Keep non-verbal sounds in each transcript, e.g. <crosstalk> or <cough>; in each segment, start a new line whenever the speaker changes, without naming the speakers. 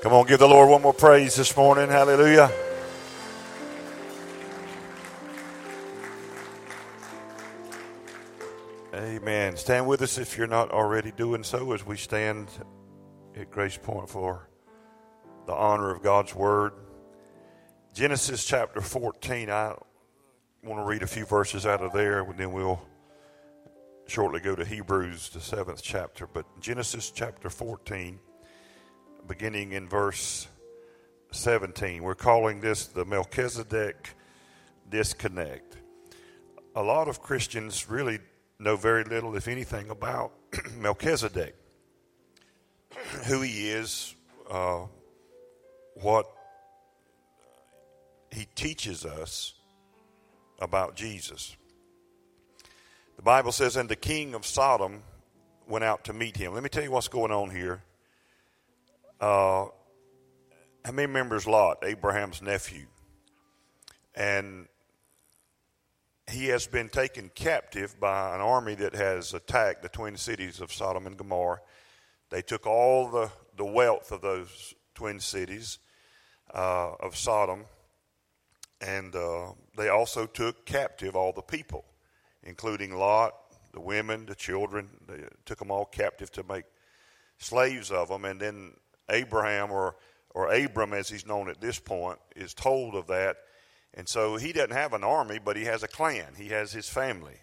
Come on, give the Lord one more praise this morning. Hallelujah. Amen. Stand with us if you're not already doing so as we stand at GracePoint for the honor of God's Word. Genesis chapter 14. I want to read a few verses out of there, and then we'll shortly go to Hebrews, the seventh chapter. But Genesis chapter 14, beginning in verse 17. We're calling this the Melchizedek disconnect. A lot of Christians really know very little, if anything, about <clears throat> Melchizedek, who he is, uh, what he teaches us about Jesus. The Bible says, and the king of Sodom went out to meet him. Let me tell you what's going on here. Uh, how many members Lot, Abraham's nephew? And he has been taken captive by an army that has attacked the twin cities of Sodom and Gomorrah. They took all the, the wealth of those twin cities uh, of Sodom, and uh, they also took captive all the people, including Lot, the women, the children. They took them all captive to make slaves of them. And then Abraham, or, or Abram as he's known at this point, is told of that and so he doesn't have an army, but he has a clan. He has his family.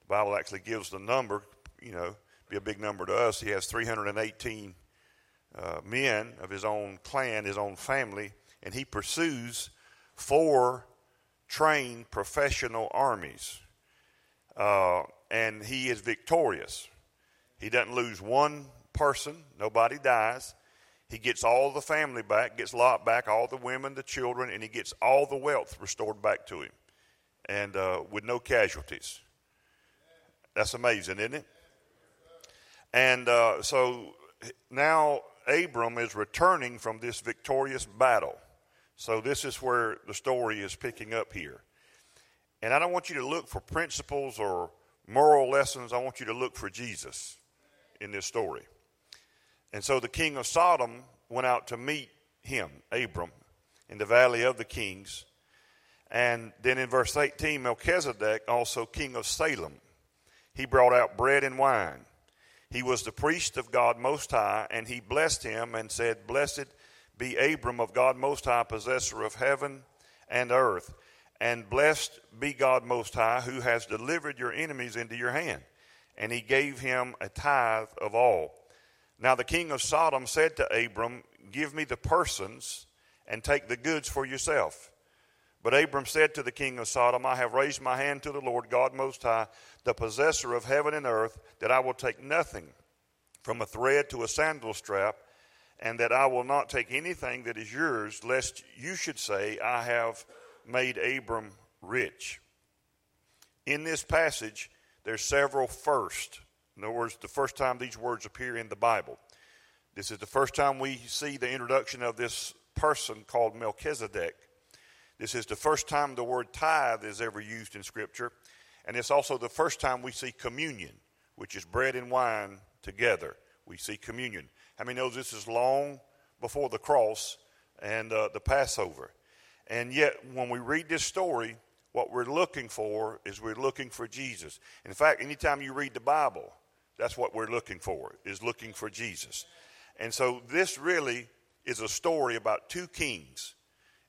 The Bible actually gives the number, you know, be a big number to us. He has 318 uh, men of his own clan, his own family, and he pursues four trained professional armies. Uh, and he is victorious. He doesn't lose one person, nobody dies. He gets all the family back, gets Lot back, all the women, the children, and he gets all the wealth restored back to him, and uh, with no casualties. That's amazing, isn't it? And uh, so now Abram is returning from this victorious battle. So this is where the story is picking up here. And I don't want you to look for principles or moral lessons. I want you to look for Jesus in this story. And so the king of Sodom went out to meet him, Abram, in the valley of the kings. And then in verse 18, Melchizedek, also king of Salem, he brought out bread and wine. He was the priest of God Most High, and he blessed him and said, Blessed be Abram of God Most High, possessor of heaven and earth. And blessed be God Most High, who has delivered your enemies into your hand. And he gave him a tithe of all. Now the king of Sodom said to Abram, Give me the persons and take the goods for yourself. But Abram said to the king of Sodom, I have raised my hand to the Lord God Most High, the possessor of heaven and earth, that I will take nothing from a thread to a sandal strap, and that I will not take anything that is yours, lest you should say, I have made Abram rich. In this passage, there's several first in other words, the first time these words appear in the Bible. This is the first time we see the introduction of this person called Melchizedek. This is the first time the word tithe is ever used in Scripture. And it's also the first time we see communion, which is bread and wine together. We see communion. How many knows this is long before the cross and uh, the Passover? And yet, when we read this story, what we're looking for is we're looking for Jesus. In fact, anytime you read the Bible, that's what we're looking for, is looking for Jesus. And so this really is a story about two kings.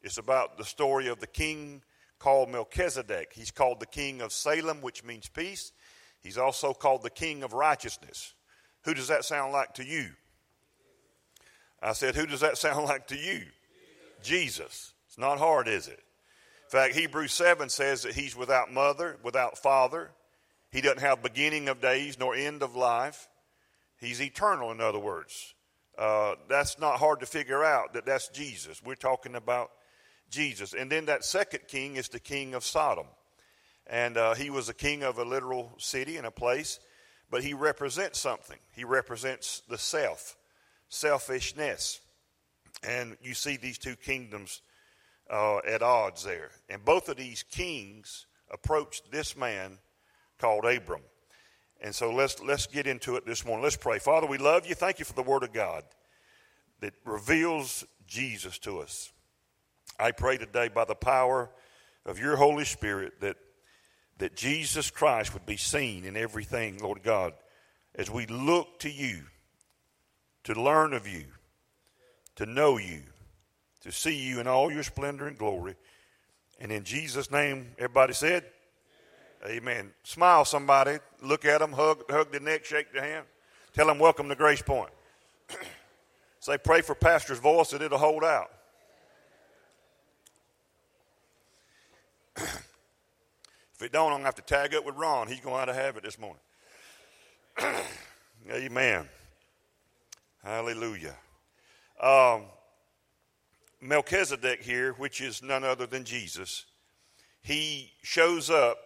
It's about the story of the king called Melchizedek. He's called the king of Salem, which means peace. He's also called the king of righteousness. Who does that sound like to you? I said, Who does that <laughs> sound like to you? Jesus. Jesus. It's not hard, is it? In fact, Hebrews 7 says that he's without mother, without father, he doesn't have beginning of days nor end of life. He's eternal, in other words. Uh, that's not hard to figure out that that's Jesus. We're talking about Jesus. And then that second king is the king of Sodom. And uh, he was a king of a literal city and a place, but he represents something. He represents the self, selfishness. And you see these two kingdoms uh, at odds there. And both of these kings approached this man called Abram. And so let's let's get into it this morning. Let's pray. Father, we love you. Thank you for the word of God. that reveals Jesus to us. I pray today by the power of your Holy Spirit that, that Jesus Christ would be seen in everything, Lord God, as we look to you, to learn of you, to know you, to see you in all your splendor and glory. And in Jesus' name, everybody said, Amen. Smile somebody, look at them, hug, hug the neck, shake their hand, tell them, Welcome to GracePoint. <clears throat> Say, pray for Pastor's voice that it'll hold out. <clears throat> if it don't, I'm going to have to tag up with Ron. He's going to have it this morning. <clears throat> Amen. Hallelujah. Um, Melchizedek here, which is none other than Jesus, he shows up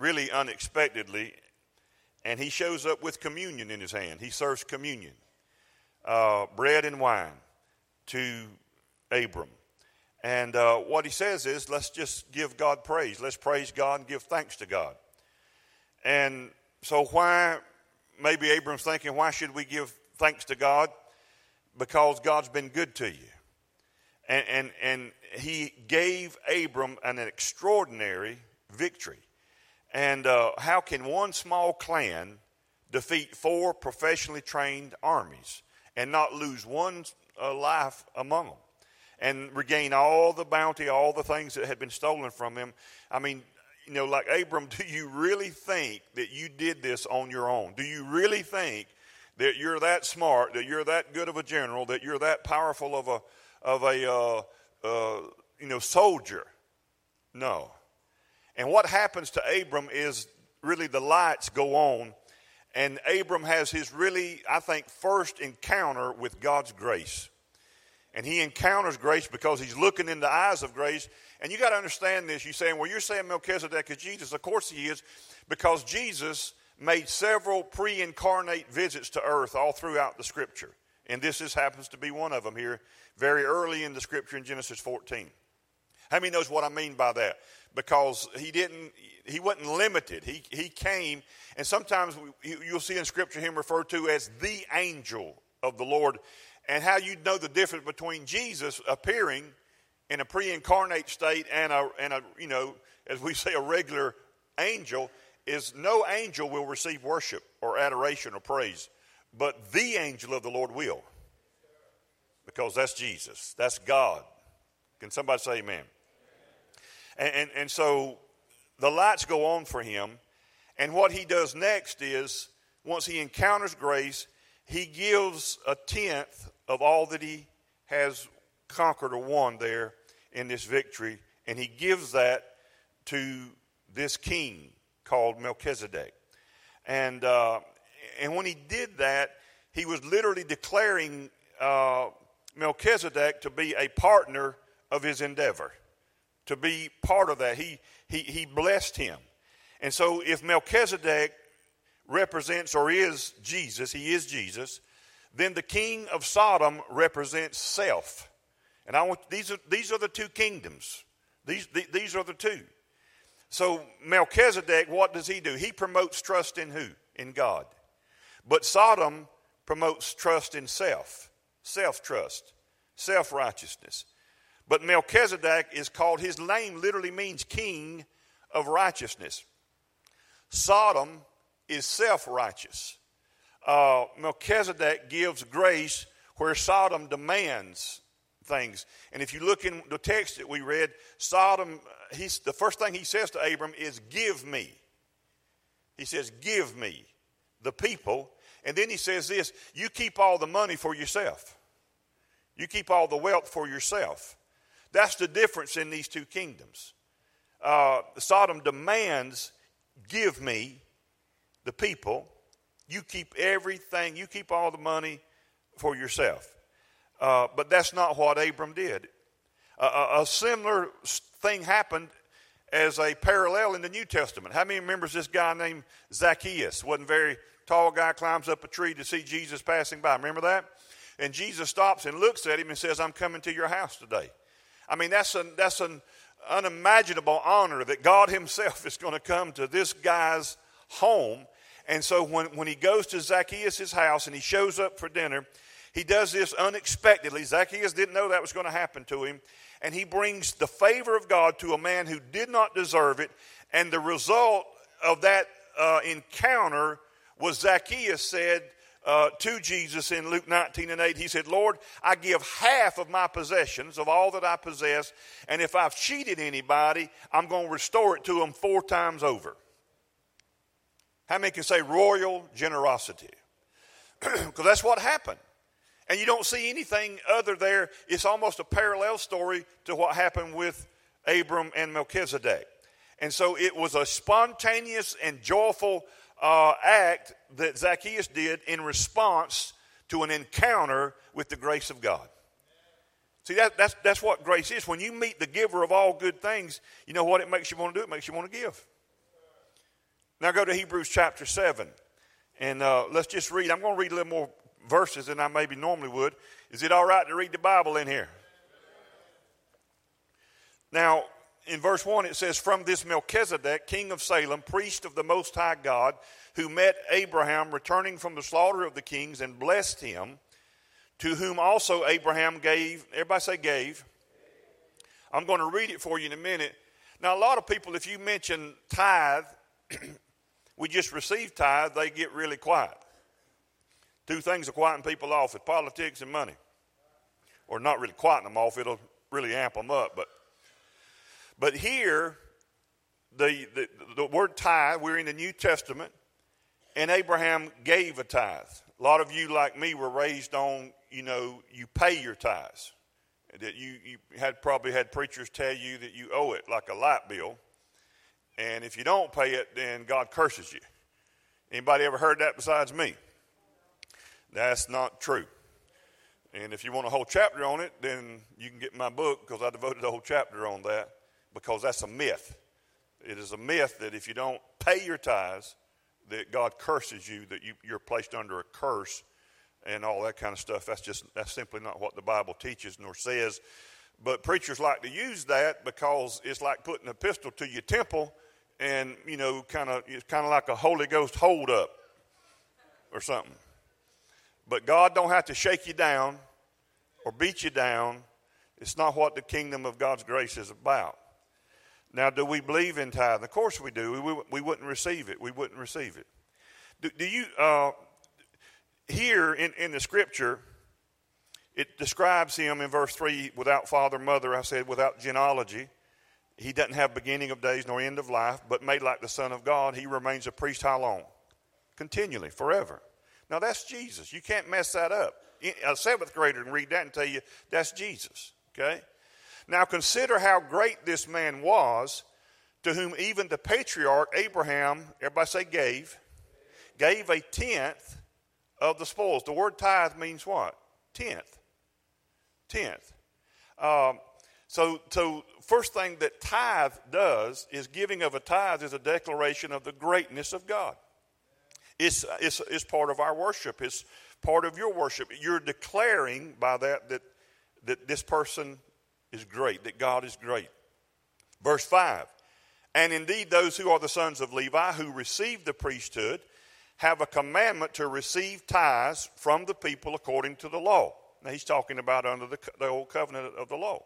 really unexpectedly, and he shows up with communion in his hand. He serves communion, uh, bread and wine, to Abram. And uh, what he says is, let's just give God praise. Let's praise God and give thanks to God. And so, why, maybe Abram's thinking, why should we give thanks to God? Because God's been good to you. And, and, and he gave Abram an extraordinary victory. And uh, how can one small clan defeat four professionally trained armies and not lose one uh, life among them? and regain all the bounty, all the things that had been stolen from him. I mean, you know, like Abram, <laughs> do you really think that you did this on your own? Do you really think that you're that smart, that you're that good of a general, that you're that powerful of a of a uh, uh, you know soldier? No. And what happens to Abram is really the lights go on, and Abram has his really, I think, first encounter with God's grace and he encounters grace because he's looking in the eyes of grace. And you got to understand this. You're saying, well, you're saying Melchizedek is Jesus. Of course he is, because Jesus made several pre incarnate visits to earth all throughout the scripture. And this is, happens to be one of them here, very early in the scripture in Genesis 14. How many knows what I mean by that? Because he didn't, he wasn't limited. He, he came, and sometimes you'll see in scripture him referred to as the angel of the Lord. And how you'd know the difference between Jesus appearing in a pre-incarnate state and a, and a you know as we <laughs> say a regular angel is no angel will receive worship or adoration or praise but the angel of the lord will because that's jesus. That's god. Can somebody say amen and, and, and so the lights go on for him. And what he does next is once he encounters grace he gives a tenth of all that he has conquered or won there in this victory, and he gives that to this king called Melchizedek. And, uh, and when he did that, he was literally declaring uh, Melchizedek to be a partner of his endeavor, to be part of that. He, he, he blessed him. And so, if Melchizedek represents or is Jesus, he is Jesus, then the king of Sodom represents self. And I want these are these are the two kingdoms. These these are the two. So Melchizedek, what does he do? He promotes trust in who? In God. But Sodom promotes trust in self, self trust, self righteousness. But Melchizedek is called, his name literally means king of righteousness. Sodom is self righteous uh, Melchizedek gives grace where Sodom demands things. And if you look in the text that we read, Sodom, he's, the first thing he says to Abram is, Give me. He says, Give me the people. And then he says this You keep all the money for yourself, you keep all the wealth for yourself. That's the difference in these two kingdoms. Uh, Sodom demands, Give me the people. You keep everything, you keep all the money for yourself. Uh, but that's not what Abram did. Uh, a similar thing happened as a parallel in the New Testament. How many remembers this guy named Zacchaeus? Wasn't very tall guy, climbs up a tree to see Jesus passing by. Remember that? And Jesus stops and looks at him and says, I'm coming to your house today. I mean, that's an, that's an unimaginable honor that God <laughs> Himself is going to come to this guy's home and so when, when he goes to Zacchaeus' house and he shows up for dinner, He does this unexpectedly. Zacchaeus didn't know that was going to happen to him. And he brings the favor of God to a man who did not deserve it. And the result of that uh, encounter was Zacchaeus said uh, to Jesus in Luke 19 and 8, he said, Lord, I give half of my possessions, of all that I possess, and if I've cheated anybody, I'm going to restore it to them four times over. How many can say royal generosity? <clears throat> Because that's what happened. And you don't see anything other there. It's almost a parallel story to what happened with Abram and Melchizedek. And so it was a spontaneous and joyful uh, act that Zacchaeus did in response to an encounter with the grace of God. See, that, that's, that's what grace is. When you meet the giver of all good things, you know what it makes you want to do? It makes you want to give. Now go to Hebrews chapter 7. And uh, let's just read. I'm going to read a little more verses than I maybe normally would. Is it all right to read the Bible in here? Now, in verse 1, it says, From this Melchizedek, king of Salem, priest of the Most High God, who met Abraham returning from the slaughter of the kings and blessed him, to whom also Abraham gave, everybody say gave. I'm going to read it for you in a minute. Now, a lot of people, if you mention tithe, <clears throat> we just received tithe, they get really quiet. Two things are quieting people off with politics and money. Or not really quieting them off, it'll really amp them up. But, but here, the, the, the word tithe, we're in the New Testament, and Abraham gave a tithe. A lot of you, like me, were raised on, you know, you pay your tithes. That you, you had probably had preachers tell you that you owe it like a light bill. And if you don't pay it, then God curses you. Anybody ever heard that besides me? That's not true. And if you want a whole chapter on it, then you can get my book because I devoted a whole chapter on that because that's a myth. It is a myth that if you don't pay your tithes, that God curses you, that you, you're placed under a curse and all that kind of stuff. That's just that's simply not what the Bible teaches nor says. But preachers like to use that because it's like putting a pistol to your temple, and you know, kind of it's kind of like a Holy Ghost hold up or something. But God don't have to shake you down or beat you down. It's not what the kingdom of God's grace is about. Now, do we believe in tithe? Of course we do. We, we wouldn't receive it. We wouldn't receive it. Do, do you, uh, here in, in the scripture, it describes him in verse 3 without father, mother, I said, without genealogy. He doesn't have beginning of days nor end of life, but made like the Son of God, he remains a priest how long? Continually, forever. Now, that's Jesus. You can't mess that up. A seventh grader can read that and tell you that's Jesus. Okay? Now, consider how great this man was, to whom even the patriarch Abraham, everybody say gave, gave a tenth of the spoils. The word tithe means what? Tenth. Tenth. Um, so, so first thing that tithe does is giving of a tithe is a declaration of the greatness of God. It's, it's, it's part of our worship. It's part of your worship. You're declaring by that that, that this person is great, that God is great. Verse 5 And indeed, those who are the sons of Levi who receive the priesthood have a commandment to receive tithes from the people according to the law. Now, he's talking about under the, the old covenant of the law.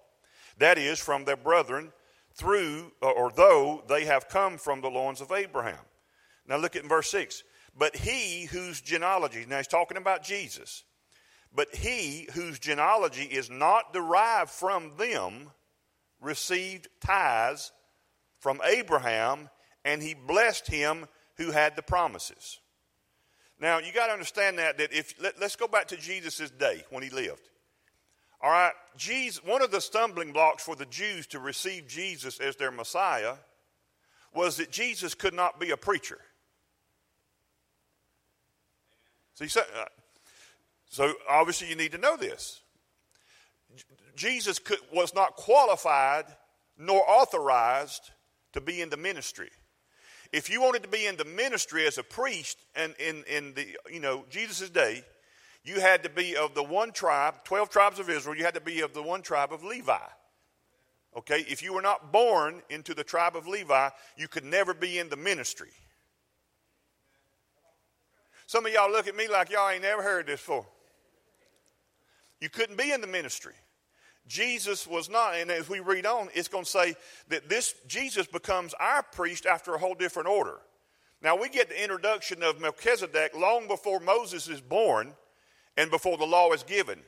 That is, from their brethren through, or though they have come from the loins of Abraham. Now, look at verse 6. But he whose genealogy, now he's talking about Jesus, but he whose genealogy is not derived from them received tithes from Abraham, and he blessed him who had the promises. Now, you got to understand that, that if, let, us go back to Jesus' day when he lived. All right, Jesus, one of the stumbling blocks for the Jews to receive Jesus as their Messiah was that Jesus could not be a preacher. See, so, uh, so obviously you need to know this. Jesus could, was not qualified nor authorized to be in the ministry. If you wanted to be in the ministry as a priest and in, in the, you know, Jesus' day, you had to be of the one tribe, 12 tribes of Israel, you had to be of the one tribe of Levi. Okay? If you were not born into the tribe of Levi, you could never be in the ministry. Some of y'all look at me like y'all ain't never heard this before. You couldn't be in the ministry. Jesus was not, and as we read on, it's going to say that this Jesus becomes our priest after a whole different order. Now we get the introduction of Melchizedek long before Moses is born and before the law is given.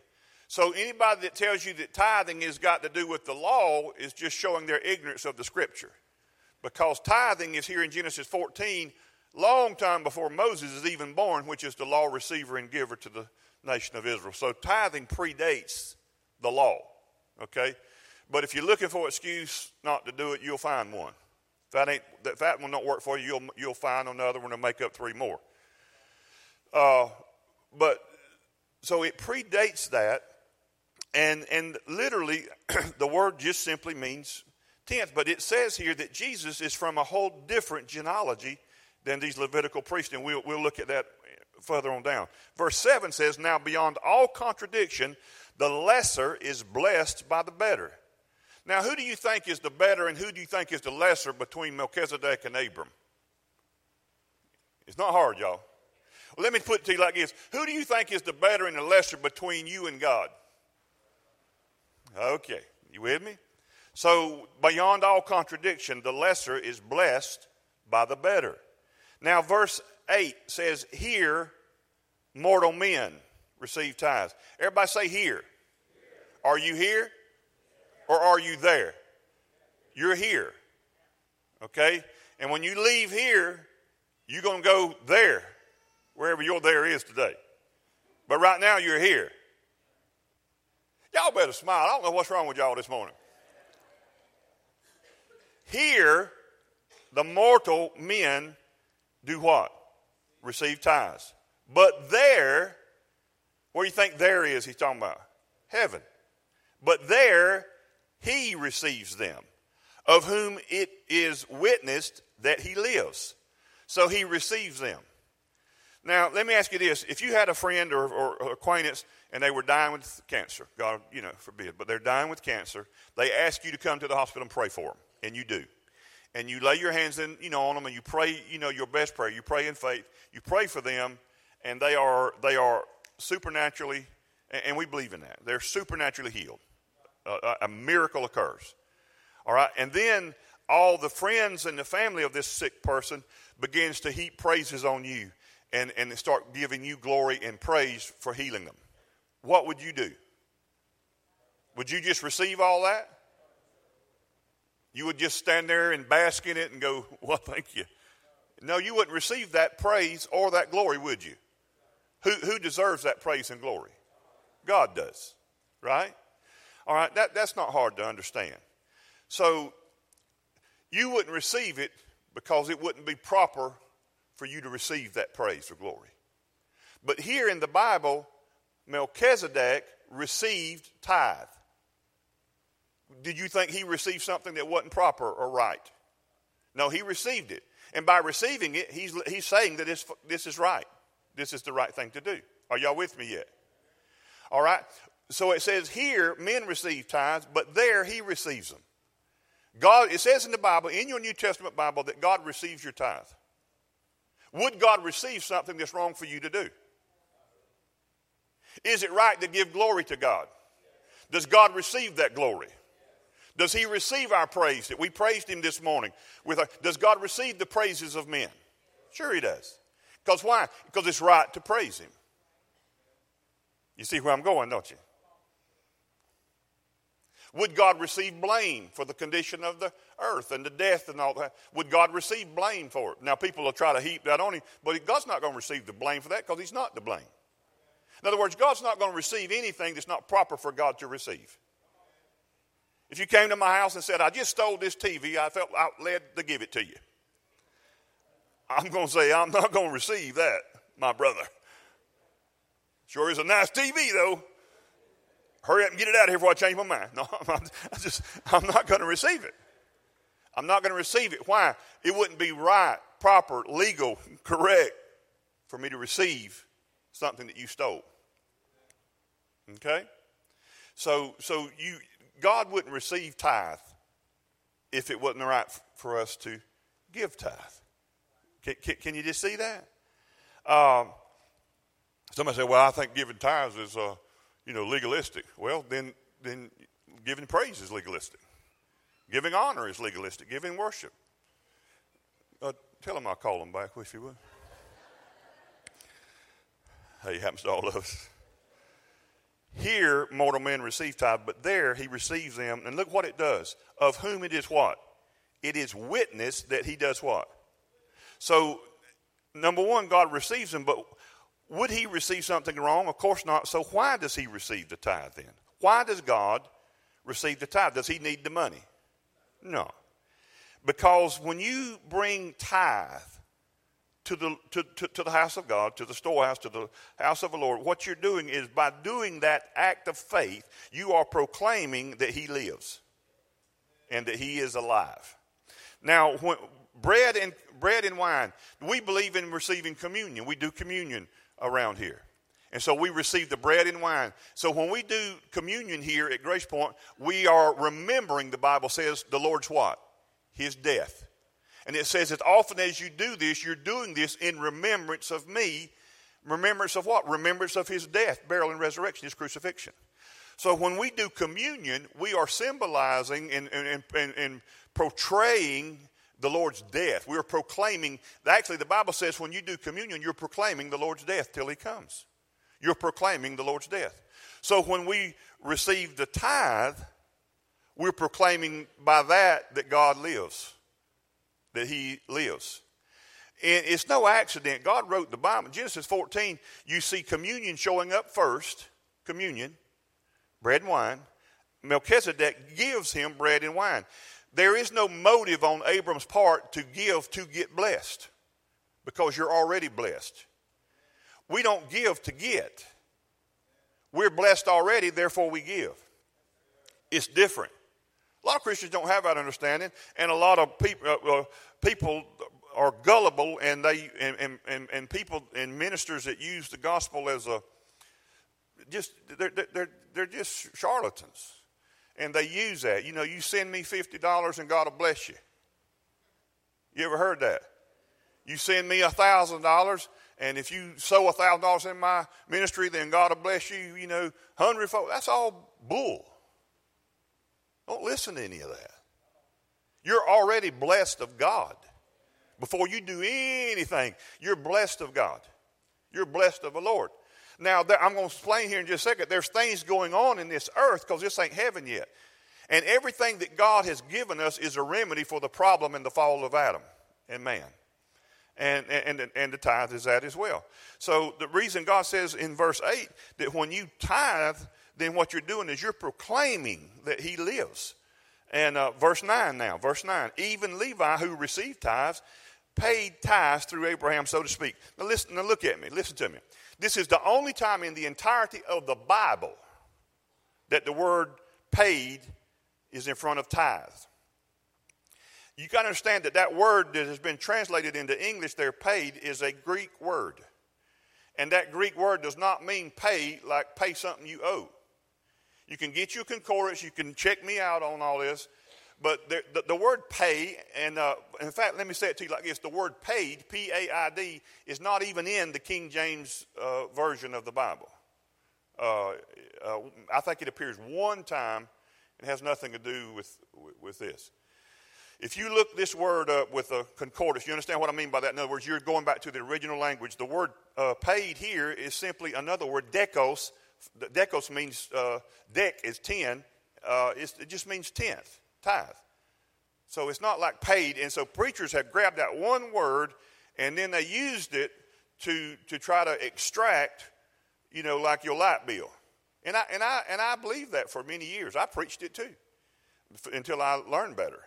So anybody that tells you that tithing has got to do with the law is just showing their ignorance of the scripture. Because tithing is here in Genesis 14, long time before Moses is even born, which is the law receiver and giver to the nation of Israel. So tithing predates the law. Okay? But if you're looking for an excuse not to do it, you'll find one. If that, ain't, if that one don't work for you, you'll, you'll find another one to make up three more. Uh, but so it predates that, and, and literally, <clears throat> the word just simply means tenth. But it says here that Jesus is from a whole different genealogy than these Levitical priests, and we'll, we'll look at that further on down. Verse 7 says, Now beyond all contradiction, the lesser is blessed by the better. Now, who do you think is the better and who do you think is the lesser between Melchizedek and Abram? It's not hard, y'all. Well, let me put it to you like this Who do you think is the better and the lesser between you and God? Okay, you with me? So, beyond all contradiction, the lesser is blessed by the better. Now, verse 8 says, Here mortal men receive tithes. Everybody say, Here. Are you here? Or are you there? You're here. Okay? And when you leave here, you're going to go there, wherever your there is today. But right now, you're here. Y'all better smile. I don't know what's wrong with y'all this morning. Here, the mortal men do what? Receive tithes. But there, where do you think there is he's talking about? Heaven. But there he receives them, of whom it is witnessed that he lives. So he receives them. Now, let me ask you this. If you had a friend or, or acquaintance and they were dying with cancer, God, you know, forbid, but they're dying with cancer, they ask you to come to the hospital and pray for them, and you do. And you lay your hands in, you know, on them and you pray, you know, your best prayer. You pray in faith. You pray for them, and they are, they are supernaturally, and we believe in that. They're supernaturally healed. a miracle occurs. All right, and then all the friends and the family of this sick person begins to heap praises on you and, and start giving you glory and praise for healing them. What would you do? Would you just receive all that? You would just stand there and bask in it and go, <laughs> Well, thank you. No, you wouldn't receive that praise or that glory, would you? Who, who deserves that praise and glory? God does, right? All right, that, that's not hard to understand. So you wouldn't receive it because it wouldn't be proper for you to receive that praise or glory. But here in the Bible, Melchizedek received tithe. Did you think he received something that wasn't proper or right? No, he received it. And by receiving it, he's, he's saying that this, this is right this is the right thing to do. Are y'all with me yet? All right. So it says here, men receive tithes, but there he receives them. God, it says in the Bible, in your New Testament Bible, that God receives your tithe. Would God receive something that's wrong for you to do? Is it right to give glory to God? Does God receive that glory? Does He receive our praise that we praised Him this morning? With our, does God receive the praises of men? Sure, He does. Because why? Because it's right to praise Him. You see where I'm going, don't you? Would God receive blame for the condition of the earth and the death and all that? Would God receive blame for it? Now, people will try to heap that on him, but God's not going to receive the blame for that because he's not to blame. In other words, God's not going to receive anything that's not proper for God to receive. If you came to my house and said, I just stole this TV, I felt led to give it to you. I'm going to say, I'm not going to receive that, my brother. Sure is a nice TV, though. Hurry up and get it out of here before I change my mind. <laughs> No, I'm, I just, I'm not going to receive it. I'm not going to receive it. Why? It wouldn't be right, proper, legal, correct for me to receive something that you stole. Okay? So, so you, God wouldn't receive tithe if it wasn't right for us to give tithe. Can, can, can you just see that? Um, somebody said, well, I think giving tithes is, uh, you know, legalistic. Well, then, then giving praise is legalistic. Giving honor is legalistic. Giving worship. Uh, tell them I'll call them back, if you would. hey, happens to all of us. Here, mortal men receive tithe, but there he receives them. And look what it does. Of whom it is what? It is witness that he does what? So, number one, God receives them, but would he receive something wrong? Of course not. So, why does he receive the tithe then? Why does God receive the tithe? Does he need the money? No. Because when you bring tithe to the, to, to, to, the house of God, to the storehouse, to the house of the Lord, what you're doing is by doing that act of faith, you are proclaiming that He lives and that He is alive. Now, when, bread and bread and wine, we believe in receiving communion. We do communion around here. And so we receive the bread and wine. So when we do communion here at GracePoint, we are remembering, the Bible says, the Lord's what? His death. And it says, as often as you do this, you're doing this in remembrance of me. Remembrance of what? Remembrance of his death, burial, and resurrection, his crucifixion. So when we do communion, we are symbolizing and, and, and, and portraying the Lord's death. We are proclaiming, actually, the Bible says when you do communion, you're proclaiming the Lord's death till he comes. You're proclaiming the Lord's death. So when we receive the tithe, we're proclaiming by that that God lives, that he lives. And it's no accident. God wrote the Bible. Genesis 14, you see communion showing up first, communion, bread and wine. Melchizedek gives him bread and wine. There is no motive on Abram's part to give to get blessed because you're already blessed. We don't give to get. We're blessed already, therefore we give. It's different. A lot of Christians don't have that understanding, and a lot of people, uh, uh, people are gullible, and they and, and, and people and ministers that use the gospel as a just they're, they're, they're just charlatans and they use that. You know, you send me $50 and God will bless you. You ever heard that? You send me a $1,000 and if you sow a $1,000 in my ministry, then God will bless you, you know, hundredfold. That's all bull. Don't listen to any of that. You're already blessed of God. Before you do anything, you're blessed of God. You're blessed of the Lord. Now, I'm going to explain here in just a second. There's things going on in this earth because this ain't heaven yet. And everything that God has given us is a remedy for the problem in the fall of Adam and man. And, and, and the tithe is that as well. So the reason God says in verse 8 that when you tithe, then what you're doing is you're proclaiming that he lives. And uh, verse 9 now, verse 9, even Levi who received tithes paid tithes through Abraham, so to speak. Now listen, now look at me, listen to me. This is the only time in the entirety of the Bible that the word paid is in front of tithe. You got to understand that that word that has been translated into English there, paid, is a Greek word. And that Greek word does not mean pay like pay something you owe. You can get your concordance, you can check me out on all this, but the, the, the word pay, and uh, in fact, let me say it to you like this the word paid, P A I D, is not even in the King James uh, Version of the Bible. Uh, uh I think it appears one time. It has nothing to do with, with this. If you look this word up with a concordance, you understand what I mean by that? In other words, you're going back to the original language. The word uh, paid here is simply another word, dekos. Dekos means, uh, dek is ten. it just means tenth tithe. So it's not like paid. And so preachers have grabbed that one word and then they used it to, to try to extract, you know, like your light bill. And I, and, I, and I believed that for many years. I preached it too until I learned better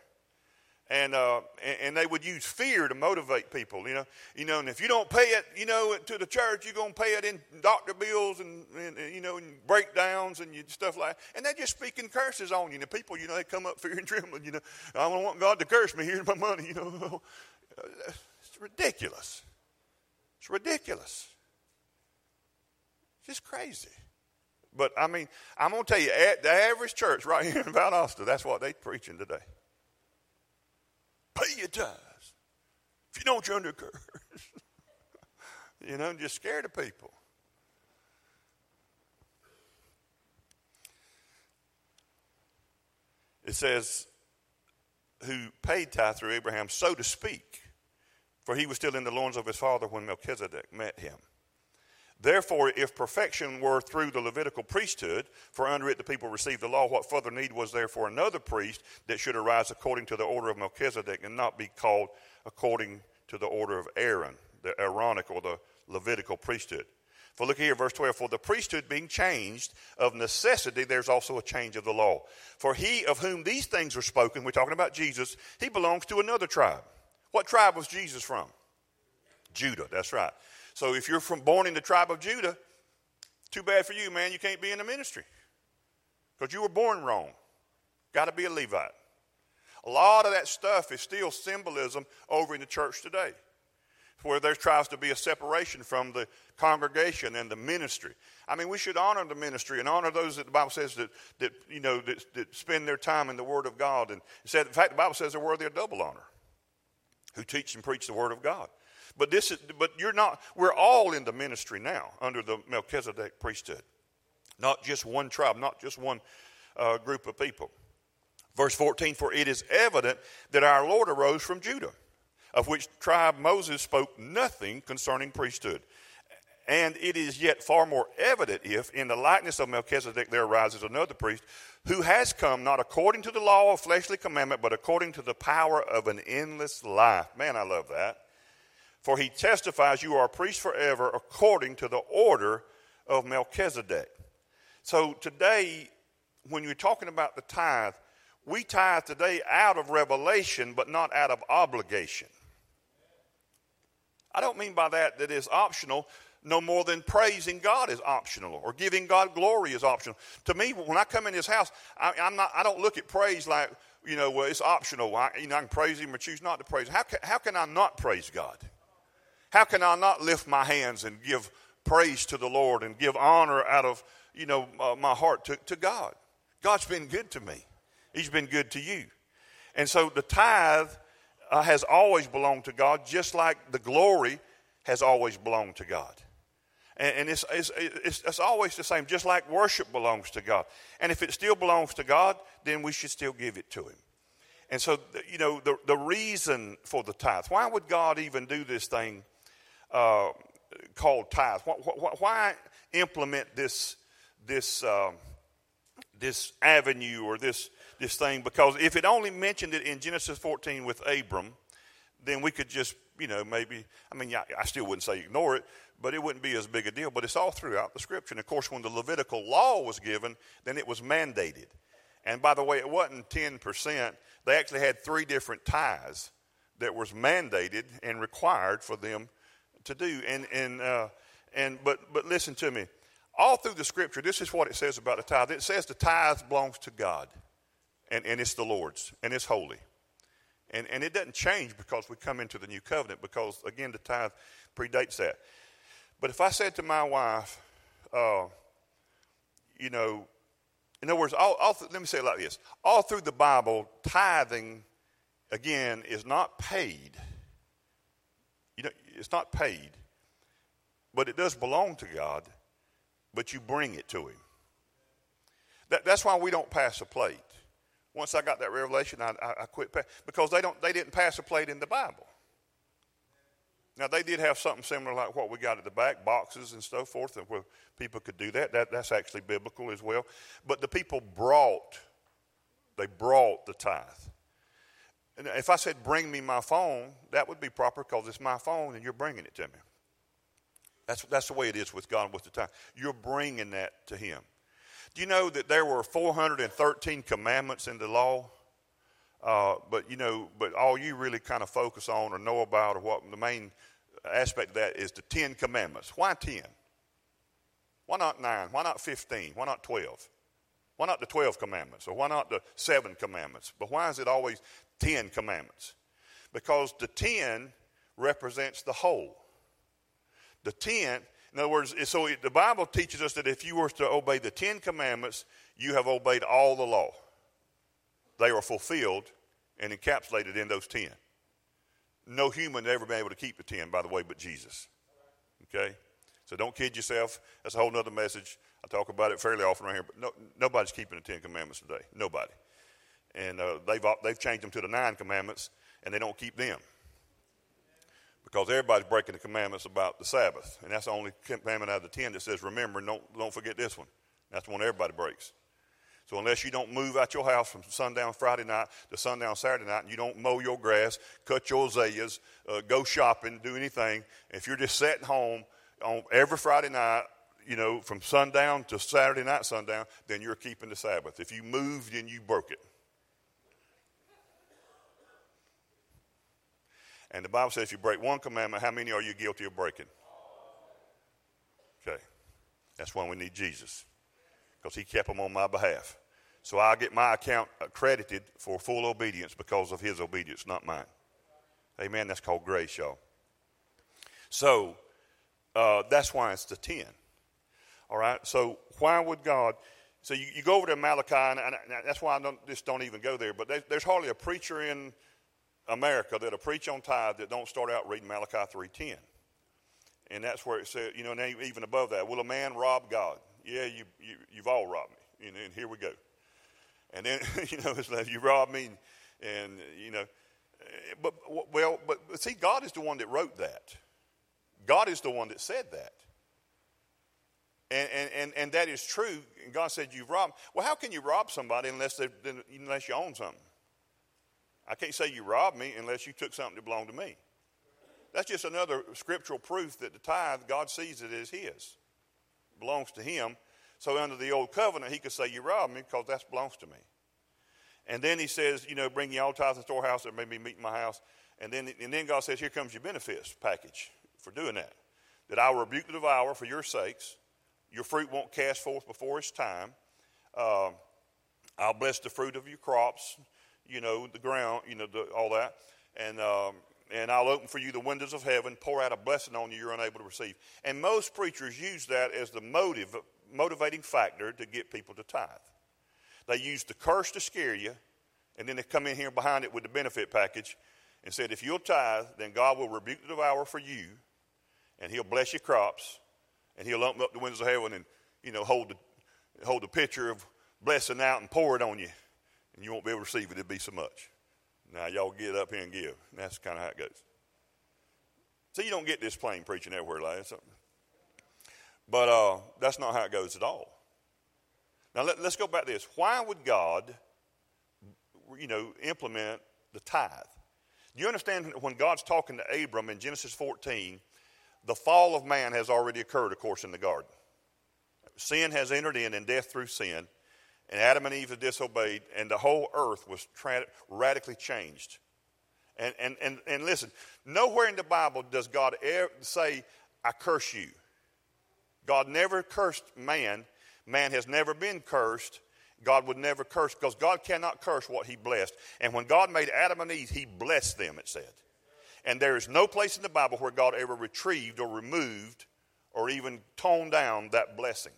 and, uh, and they would use fear to motivate people, you know. You know, and if you don't pay it, you know, to the church, you're gonna pay it in doctor bills and, and you know, and breakdowns and stuff like. that. And they're just speaking curses on you. And the people, you know, they come up <laughs> fear and trembling. You know, I don't want God to curse me. <laughs> Here's my money. You know, <laughs> it's ridiculous. It's ridiculous. It's just crazy. But I mean, I'm gonna tell you, at the average church right here in Valdosta, that's what they're preaching today pay your tithes. If you don't, you're under curse. <laughs> you know, just scared of people. It says, who paid tithe through Abraham, so to speak, for he was still in the loins of his father when Melchizedek met him. Therefore, if perfection were through the Levitical priesthood, for under it the people received the law, what further need was there for another priest that should arise according to the order of Melchizedek and not be called according to the order of Aaron, the Aaronic or the Levitical priesthood? For look here, verse 12. For the priesthood being changed, of necessity, there's also a change of the law. For he of whom these things are spoken, we're talking about Jesus, he belongs to another tribe. What tribe was Jesus from? Judah, that's right. So if you're from born in the tribe of Judah, too bad for you, man. You can't be in the ministry because you were born wrong. Got to be a Levite. A lot of that stuff is still symbolism over in the church today, where there tries to be a separation from the congregation and the ministry. I mean, we should honor the ministry and honor those that the Bible says that, that you know that, that spend their time in the Word of God. And said, in fact, the Bible says they're worthy of double honor, who teach and preach the Word of God. But this is, but you're not. We're all in the ministry now under the Melchizedek priesthood, not just one tribe, not just one uh, group of people. Verse 14: For it is evident that our Lord arose from Judah, of which tribe Moses spoke nothing concerning priesthood. And it is yet far more evident if, in the likeness of Melchizedek, there arises another priest who has come not according to the law of fleshly commandment, but according to the power of an endless life. Man, I love that. For he testifies, You are a priest forever according to the order of Melchizedek. So today, when you're talking about the tithe, we tithe today out of revelation, but not out of obligation. I don't mean by that that it's optional no more than praising God is optional or giving God glory is optional. To me, when I come in His house, I, am not. I don't look at praise like you know, well, it's optional. I, you know, I can praise Him or choose not to praise. Him. How can, how can I not praise God? How can I not lift my hands and give praise to the Lord and give honor out of, you know, uh, my heart to, to God? God's been good to me. He's been good to you. And so the tithe uh, has always belonged to God, just like the glory has always belonged to God. And, and it's, it's, it's, it's always the same, just like worship belongs to God. And if it still belongs to God, then we should still give it to Him. And so, you know, the, the reason for the tithe, why would God even do this thing uh, called tithe. Why, why, implement this this um, this avenue or this this thing? Because if it only mentioned it in Genesis 14 with Abram, then we could just you know maybe I mean I, I still wouldn't say ignore it, but it wouldn't be as big a deal. But it's all throughout the Scripture. And of course, when the Levitical law was given, then it was mandated. And by the way, it wasn't 10%. They actually had three different tithes that was mandated and required for them to do. And, and, uh, and, but, but listen to me. All through the scripture, this is what it says about the tithe. It says the tithe belongs to God, and, and it's the Lord's, and it's holy. And, and it doesn't change because we come into the new covenant, because, again, the tithe predates that. But if I said to my wife, uh, you know, in other words, all, all th- let me say it like this all through the Bible, tithing, again, is not paid it's not paid, but it does belong to God, but you bring it to Him. That, that's why we don't pass a plate. Once I got that revelation, I, I, I quit pa- because they don't they didn't pass a plate in the Bible. Now they did have something similar like what we got at the back, boxes and so forth, where people could do that. that that's actually biblical as well. But the people brought, they brought the tithe. And if I said, bring me my phone, that would be proper because it's my phone and you're bringing it to me. That's, that's the way it is with God with the time. You're bringing that to Him. Do you know that there were 413 commandments in the law? Uh, but you know, but all you really kind of focus on or know about, or what the main aspect of that is the Ten Commandments. Why ten? Why not nine? Why not fifteen? Why not twelve? Why not the twelve commandments? Or why not the seven commandments? But why is it always Ten Commandments because the ten represents the whole. The ten, in other words, so the Bible teaches us that if you were to obey the Ten Commandments, you have obeyed all the law. They are fulfilled and encapsulated in those ten. No human ever been able to keep the ten, by the way, but Jesus. Okay? So don't kid yourself. That's a whole other message. I talk about it fairly often around here, but no, nobody's keeping the Ten Commandments today. Nobody. And uh, they've they've changed them to the nine commandments, and they don't keep them because everybody's breaking the commandments about the Sabbath, and that's the only commandment out of the ten that says, "Remember, don't don't forget this one." That's the one everybody breaks. So unless you don't move out your house from sundown Friday night to sundown Saturday night, and you don't mow your grass, cut your azaleas, uh, go shopping, do anything, if you're just sitting home on every Friday night, you know, from sundown to Saturday night sundown, then you're keeping the Sabbath. If you moved, then you broke it. And the Bible says if you break one commandment, how many are you guilty of breaking? Okay. That's why we need Jesus, because he kept them on my behalf. So I get my account accredited for full obedience because of his obedience, not mine. Amen. That's called grace, y'all. So uh, that's why it's the 10. All right. So why would God? So you, you go over to Malachi, and, and that's why I don't, just don't even go there. But there's hardly a preacher in America that'll preach on tithe that don't start out reading Malachi 3.10. And that's where it says, you know, and even above that, will a man rob God? Yeah, you, you, you've all robbed me. And, and here we go. And then, <laughs> you know, it's like you robbed me, and, and, you know, eh, but, well, but see, God is the one that wrote that. God is the one that said that. And, and, and, and that is true. God said, You've robbed. Well, how can you rob somebody unless, unless you own something? I can't say you robbed me unless you took something that belonged to me. That's just another scriptural proof that the tithe, God sees it as His, belongs to Him. So under the old covenant, He could say, You robbed me because that belongs to me. And then He says, You know, bring your all tithes the storehouse that may be meet in my house. And then, and then God says, Here comes your benefits package for doing that. That I will rebuke the devourer for your sakes. Your fruit won't cast forth before its time. Uh, I'll bless the fruit of your crops you know, the ground, you know, the, all that. And, um, and I'll open for you the windows of heaven, pour out a blessing on you you're unable to receive. And most preachers use that as the motive, motivating factor to get people to tithe. They use the curse to scare you, and then they come in here behind it with the benefit package and said, if you'll tithe, then God will rebuke the devourer for you, and he'll bless your crops, and he'll open up the windows of heaven and, you know, hold the, hold the pitcher of blessing out and pour it on you and you won't be able to receive it. It'll be so much. Now, y'all get up here and give. And that's kind of how it goes. So you don't get this plain preaching everywhere like that. But uh, that's not how it goes at all. Now, let, us go back to this. Why would God, you know, implement the tithe? Do you understand when God's talking to Abram in Genesis 14, the fall of man has already occurred, of course, in the garden. Sin has entered in, and death through sin and Adam and Eve had disobeyed, and the whole earth was tra- radically changed. And, and, and, and listen, nowhere in the Bible does God ever say, I curse you. God never cursed man. Man has never been cursed. God would never curse because God cannot curse what he blessed. And when God made Adam and Eve, he blessed them, it said. And there is no place in the Bible where God ever retrieved or removed or even toned down that blessing.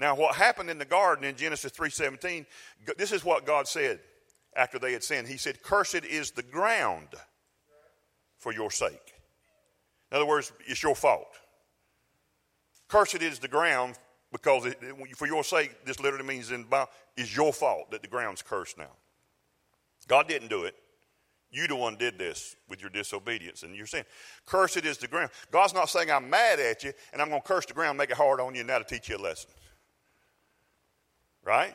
Now, what happened in the garden in Genesis 3:17, this is what God said after they had sinned. He said, "Cursed is the ground for your sake." In other words, it's your fault. Cursed is the ground because it, for your sake, this literally means in Bible, is your fault that the ground's cursed now. God didn't do it. You the one did this with your disobedience. And you're saying, cursed is the ground. God's not saying I'm mad at you and I'm going to curse the ground, make it hard on you, and now to teach you a lesson. Right?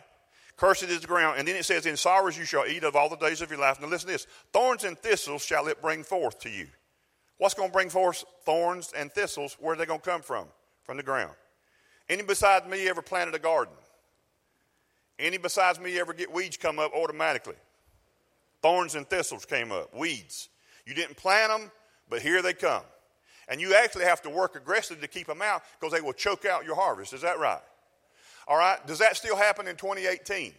Cursed is the ground. And then it says, In sorrows you shall eat of all the days of your life. Now listen to this thorns and thistles shall it bring forth to you. What's going to bring forth thorns and thistles? Where are they going to come from? From the ground. Any besides me ever planted a garden? Any besides me ever get weeds come up automatically? Thorns and thistles came up, weeds. You didn't plant them, but here they come. And you actually have to work aggressively to keep them out because they will choke out your harvest. Is that right? All right, does that still happen in 2018?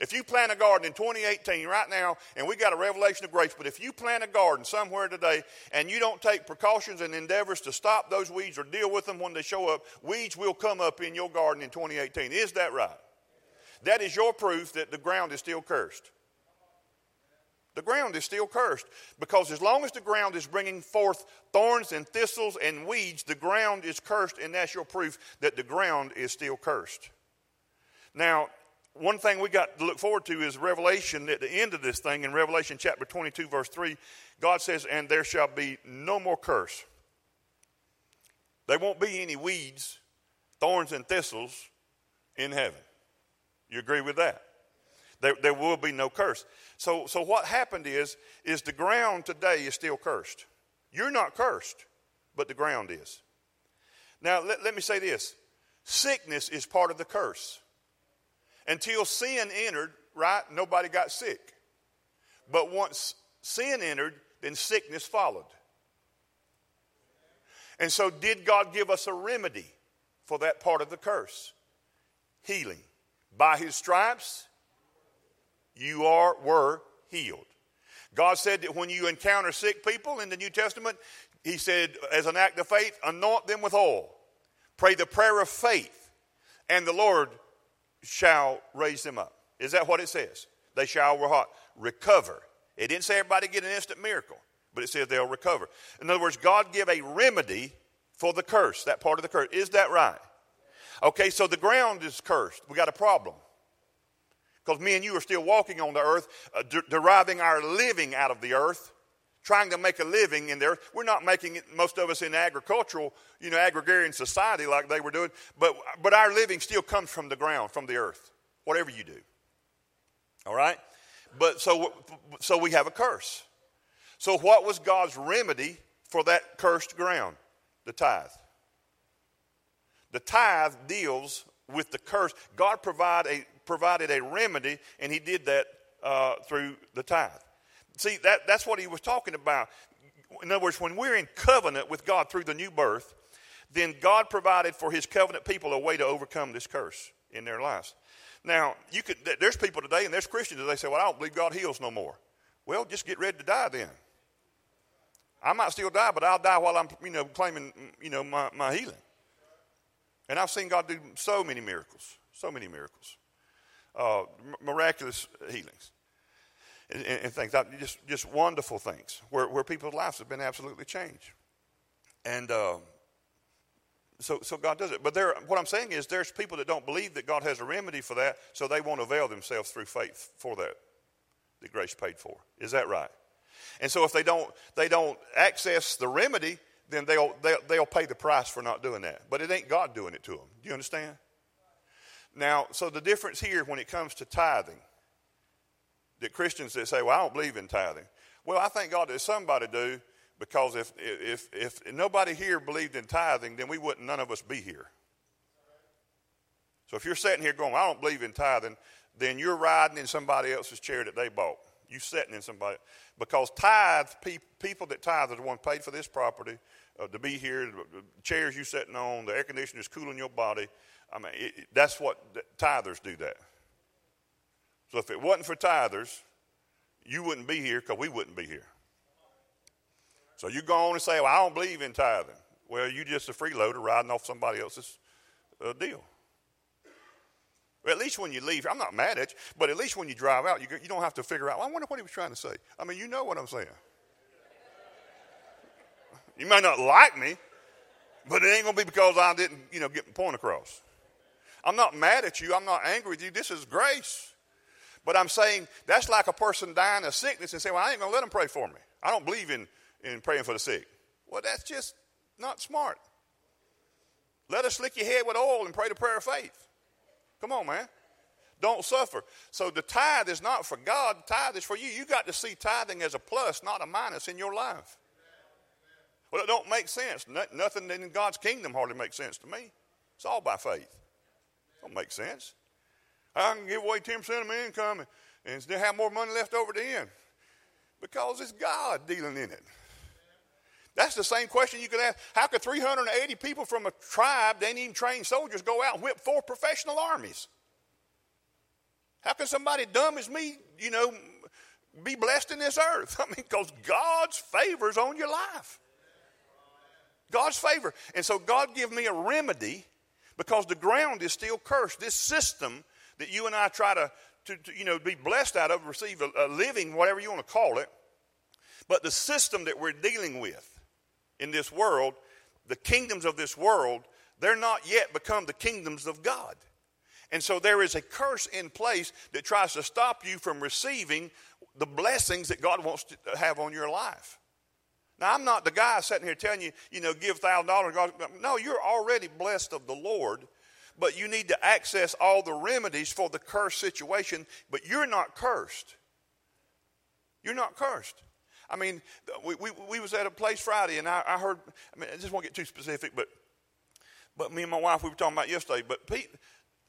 If you plant a garden in 2018 right now, and we got a revelation of grace, but if you plant a garden somewhere today and you don't take precautions and endeavors to stop those weeds or deal with them when they show up, weeds will come up in your garden in 2018. Is that right? That is your proof that the ground is still cursed. The ground is still cursed because as long as the ground is bringing forth thorns and thistles and weeds, the ground is cursed, and that's your proof that the ground is still cursed. Now, one thing we got to look forward to is Revelation at the end of this thing in Revelation chapter 22, verse 3. God says, And there shall be no more curse. There won't be any weeds, thorns, and thistles in heaven. You agree with that? There, there will be no curse. So, so what happened is, is the ground today is still cursed. You're not cursed, but the ground is. Now, let, let me say this sickness is part of the curse. Until sin entered, right, nobody got sick. But once sin entered, then sickness followed. And so, did God give us a remedy for that part of the curse? Healing. By his stripes, you are, were healed. God said that when you encounter sick people in the New Testament, He said, as an act of faith, anoint them with oil. Pray the prayer of faith, and the Lord shall raise them up. Is that what it says? They shall recover. It didn't say everybody get an instant miracle, but it says they'll recover. In other words, God give a remedy for the curse, that part of the curse. Is that right? Okay, so the ground is cursed. We got a problem. Because me and you are still walking on the earth, uh, de- deriving our living out of the earth, trying to make a living in the earth. We're not making it, most of us, in agricultural, you know, agrarian society like they were doing, but, but our living still comes from the ground, from the earth, whatever you do. All right? But so, so we have a curse. So, what was God's remedy for that cursed ground? The tithe. The tithe deals with the curse. God provide a, provided a remedy, and He did that uh, through the tithe. See, that, that's what He was talking about. In other words, when we're in covenant with God through the new birth, then God provided for His covenant people a way to overcome this curse in their lives. Now, you could, there's people today, and there's Christians that they say, "Well, I don't believe God heals no more." Well, just get ready to die then. I might still die, but I'll die while I'm, you know, claiming, you know, my, my healing. And I've seen God do so many miracles, so many miracles, uh, miraculous healings and, and, things, just, just wonderful things where, where people's lives have been absolutely changed. And uh, so, so God does it. But there, what I'm saying is there's people that don't believe that God has a remedy for that, so they won't avail themselves through faith for that that grace paid for. Is that right? And so if they don't, they don't access the remedy, then they'll, they'll, they'll pay the price for not doing that. But it ain't God doing it to them. Do you understand? Now, so the difference here when it comes to tithing, that Christians that say, well, I don't believe in tithing. Well, I thank God that somebody do because if, if, if nobody here believed in tithing, then we wouldn't, none of us be here. So if you're sitting here going, I don't believe in tithing, then you're riding in somebody else's chair that they bought. You're sitting in somebody because tithe pe- people that tithe are the ones paid for this property uh, to be here. The chairs you're sitting on, the air conditioner is cooling your body. I mean, it, that's what tithers do. That. So if it wasn't for tithers, you wouldn't be here because we wouldn't be here. So you go on and say, "Well, I don't believe in tithing." Well, you're just a freeloader riding off somebody else's uh, deal. At least when you leave, I'm not mad at you, but at least when you drive out, you, you don't have to figure out, well, I wonder what he was trying to say. I mean, you know what I'm saying. You may not like me, but it ain't going to be because I didn't, you know, get my point across. I'm not mad at you. I'm not angry with you. This is grace. But I'm saying that's like a person dying of sickness and saying, well, I ain't going to let them pray for me. I don't believe in, in praying for the sick. Well, that's just not smart. Let us slick your head with oil and pray the prayer of faith. Come on, man. Don't suffer. So the tithe is not for God, the tithe is for you. You got to see tithing as a plus, not a minus in your life. Well, it don't make sense. nothing in God's kingdom hardly makes sense to me. It's all by faith. Don't make sense. I can give away 10% of my income and, and still have more money left over at the end. Because it's God dealing in it. That's the same question you could ask. How could 380 people from a tribe, they ain't even trained soldiers, go out and whip four professional armies? How can somebody dumb as me, you know, be blessed in this earth? <laughs> I mean, because God's favor is on your life. God's favor. And so God give me a remedy because the ground is still cursed. This system that you and I try to, to, to you know, be blessed out of, receive a, a living, whatever you want to call it. But the system that we're dealing with in this world, the kingdoms of this world, they're not yet become the kingdoms of God. And so there is a curse in place that tries to stop you from receiving the blessings that God wants to have on your life. Now, I'm not the guy sitting here telling you, you know, give $1,000. No, you're already blessed of the Lord, but you need to access all the remedies for the cursed situation, but you're not cursed. You're not cursed. I mean, we, we, we was at a place Friday, and I, I heard, I mean, I just won't get too specific, but, but me and my wife, we were talking about yesterday, but Pete,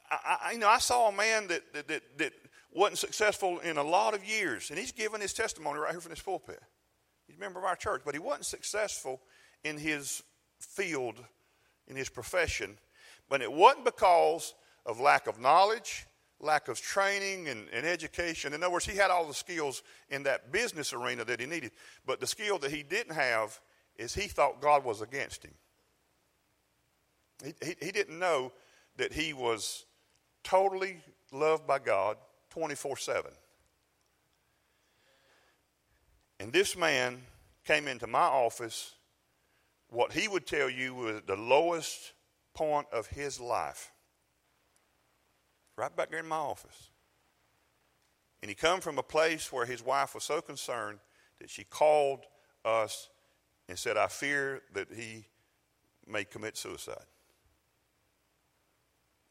I, I, you know, I saw a man that, that, that, that wasn't successful in a lot of years, and he's giving his testimony right here from this pulpit. He's a member of our church, but he wasn't successful in his field, in his profession. But it wasn't because of lack of knowledge, lack of training and, and, education. In other words, he had all the skills in that business arena that he needed. But the skill that he didn't have is he thought God was against him. He, he, he didn't know that he was totally loved by God 24 7. And this man came into my office. What he would tell you was the lowest point of his life. Right back there in my office. And he come from a place where his wife was so concerned that she called us and said, I fear that he may commit suicide.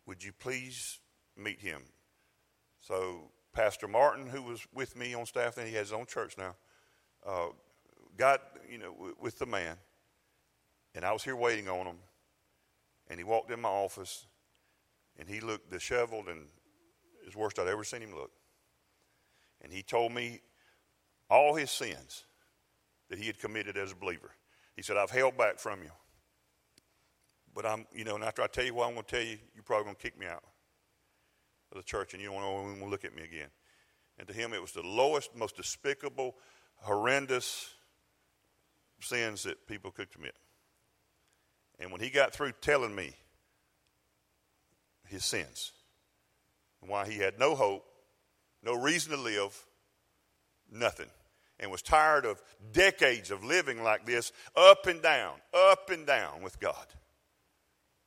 Would you please meet him? So, Pastor Martin, who was with me on staff, and he has his own church now, uh, got, you know, w- with the man. And I was here waiting on him. And he walked in my office, and he looked disheveled and as worst I'd ever seen him look. And he told me all his sins that he had committed as a believer. He said, I've held back from you. But I'm, you know, and after I tell you what I'm going to tell you, you're probably going to kick me out of the church and you don't want to look at me again. And to him, it was the lowest, most despicable, horrendous sins that people could commit. And when he got through telling me his sins, why he had no hope, no reason to live, nothing, and was tired of decades of living like this, up and down, up and down with God,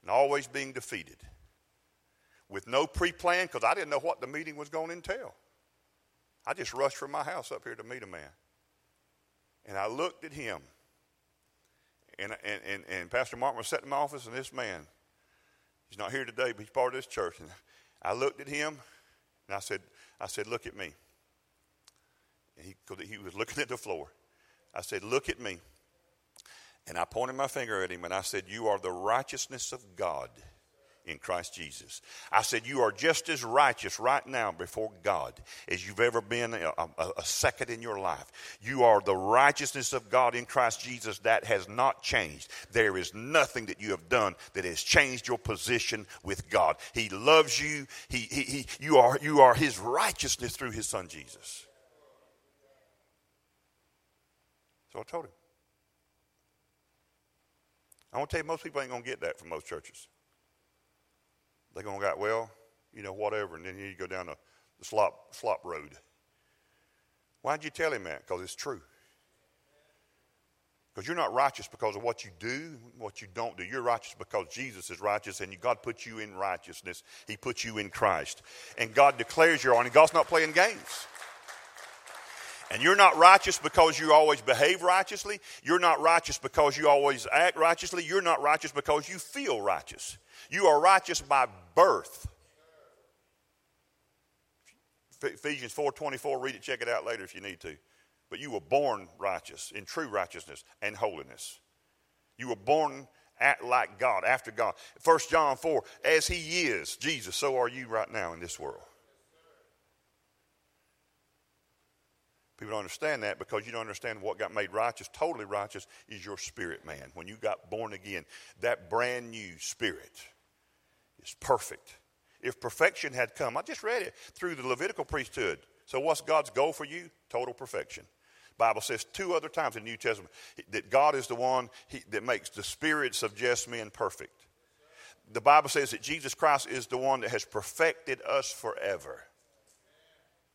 and always being defeated, with no pre plan, because I didn't know what the meeting was going to entail. I just rushed from my house up here to meet a man. And I looked at him. And, and, and, and Pastor Martin was sitting in my office, and this man, he's not here today, but he's part of this church. And I looked at him, and I said, I said, look at me. And he, he was looking <laughs> at the floor. I said, look at me. And I pointed my finger at him, and I said, you are the righteousness of God in Christ Jesus. I said, You are just as righteous right now before God as you've ever been a, a, a, second in your life. You are the righteousness of God in Christ Jesus. That has not changed. There is nothing that you have done that has changed your position with God. He loves you. He, he, he, you, are, you are His righteousness through His Son Jesus. So I told him. I want to tell you, most people ain't going to get that from most churches. They're to go, well, you know, whatever, and then you go down the, slop, slop road. Why'd you tell him that? Because it's true. Because you're not righteous because of what you do, what you don't do. You're righteous because Jesus is righteous and God puts you in righteousness. He puts you in Christ. And God declares you're on, and God's not playing games. And you're not righteous because you always behave righteously. You're not righteous because you always act righteously. You're not righteous because you feel righteous. You are righteous by birth. Ephesians 4:24 read it check it out later if you need to. But you were born righteous in true righteousness and holiness. You were born at, like God, after God. 1 John 4, as he is, Jesus, so are you right now in this world. People don't understand that because you don't understand what got made righteous, totally righteous, is your spirit, man. When you got born again, that brand new spirit is perfect. If perfection had come, I just read it through the Levitical priesthood. So, what's God's goal for you? Total perfection. Bible says two other times in the New Testament that God is the one he, that makes the spirits of just men perfect. The Bible says that Jesus Christ is the one that has perfected us forever.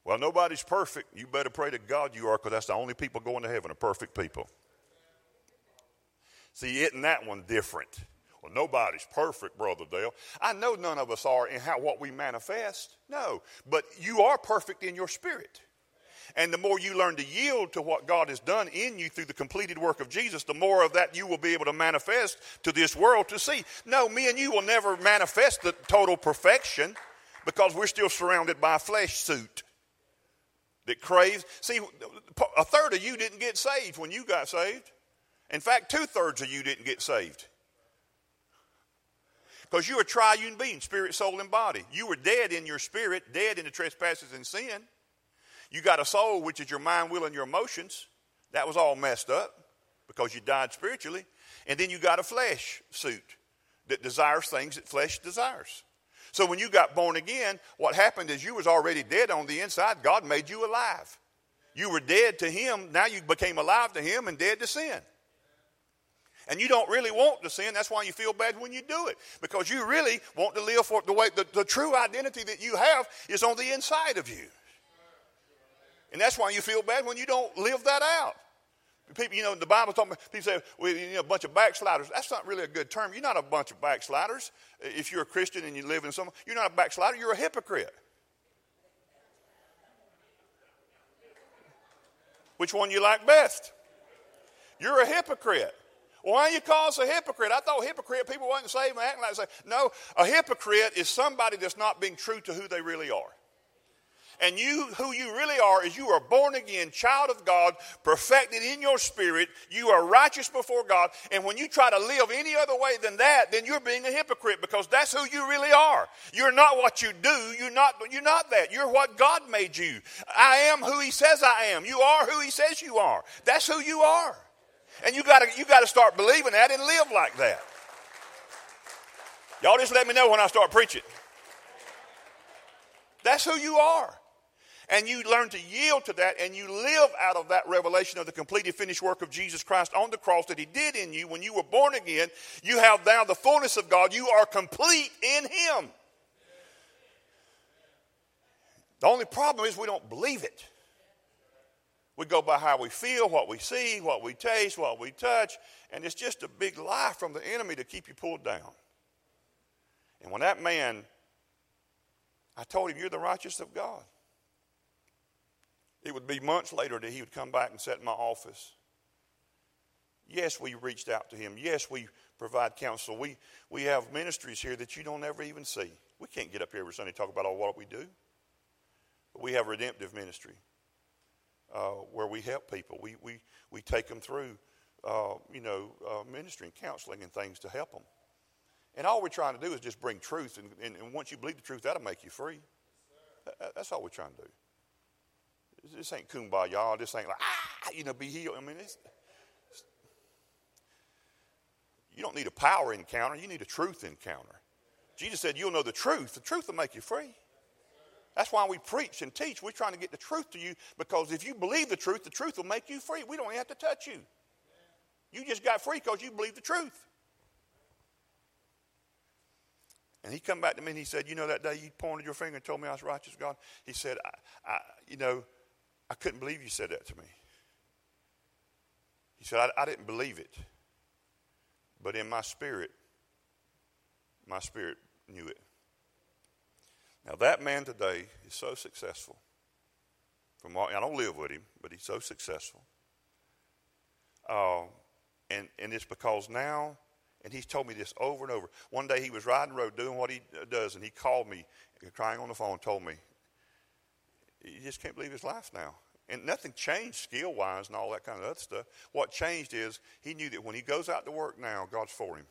Well, nobody's perfect. You better pray to God you are because that's the only people going to heaven are perfect people. See, isn't that one different? Well, nobody's perfect, Brother Dale. I know none of us are in how what we manifest. No. But you are perfect in your spirit. And the more you learn to yield to what God has done in you through the completed work of Jesus, the more of that you will be able to manifest to this world to see. No, me and you will never manifest the total perfection because we're still surrounded by a flesh suit that craves. See, a third of you didn't get saved when you got saved. In fact, two thirds of you didn't get saved. Because you're a triune being, spirit, soul, and body. You were dead in your spirit, dead in the trespasses and sin. You got a soul, which is your mind, will, and your emotions. That was all messed up because you died spiritually. And then you got a flesh suit that desires things that flesh desires. So when you got born again, what happened is you was already dead on the inside. God made you alive. You were dead to him. Now you became alive to him and dead to sin. And you don't really want to sin. That's why you feel bad when you do it. Because you really want to live for the way the, the true identity that you have is on the inside of you. And that's why you feel bad when you don't live that out. People, you know, the Bible talking about, people say, well, you know, a bunch of backsliders. That's not really a good term. You're not a bunch of backsliders. If you're a Christian and you live in some, you're not a backslider, you're a hypocrite. Which one you like best? You're a hypocrite. Why you call us a hypocrite? I thought hypocrite people wasn't saved and acting like say. No, a hypocrite is somebody that's not being true to who they really are. And you, who you really are, is you are born again, child of God, perfected in your spirit. You are righteous before God. And when you try to live any other way than that, then you're being a hypocrite because that's who you really are. You're not what you do. You're not, you're not that. You're what God made you. I am who He says I am. You are who He says you are. That's who you are. And you gotta, you gotta start believing that and live like that. Y'all just let me know when I start preaching. That's who you are and you learn to yield to that and you live out of that revelation of the completed finished work of Jesus Christ on the cross that he did in you when you were born again, you have now the fullness of God. You are complete in him. The only problem is we don't believe it. We go by how we feel, what we see, what we taste, what we touch, and it's just a big lie from the enemy to keep you pulled down. And when that man, I told him, You're the righteous of God. It would be months later that he would come back and sit in my office. Yes, we reached out to him. Yes, we provide counsel. We, we have ministries here that you don't ever even see. We can't get up here every Sunday and talk about all what we do. But we have redemptive ministry uh, where we help people. We, we, we take them through, uh, you know, uh, ministry and counseling and things to help them. And all we're trying to do is just bring truth. And, and, and once you believe the truth, that'll make you free. That's all we're trying to do. This ain't kumbaya. This ain't like, ah, you know, be healed. I mean, it's, you don't need a power encounter. You need a truth encounter. Jesus said, You'll know the truth. The truth will make you free. That's why we preach and teach. We're trying to get the truth to you because if you believe the truth, the truth will make you free. We don't have to touch you. You just got free because you believe the truth. And he come back to me and he said, You know, that day you pointed your finger and told me I was righteous, God? He said, I, I, You know, I couldn't believe you said that to me. He said, I, I didn't believe it. But in my spirit, my spirit knew it. Now, that man today is so successful. From all, I don't live with him, but he's so successful. Uh, and, and it's because now, and he's told me this over and over. One day he was riding the road doing what he does, and he called me, crying on the phone, told me, you just can't believe his life now. And nothing changed skill wise and all that kind of other stuff. What changed is he knew that when he goes out to work now, God's for him.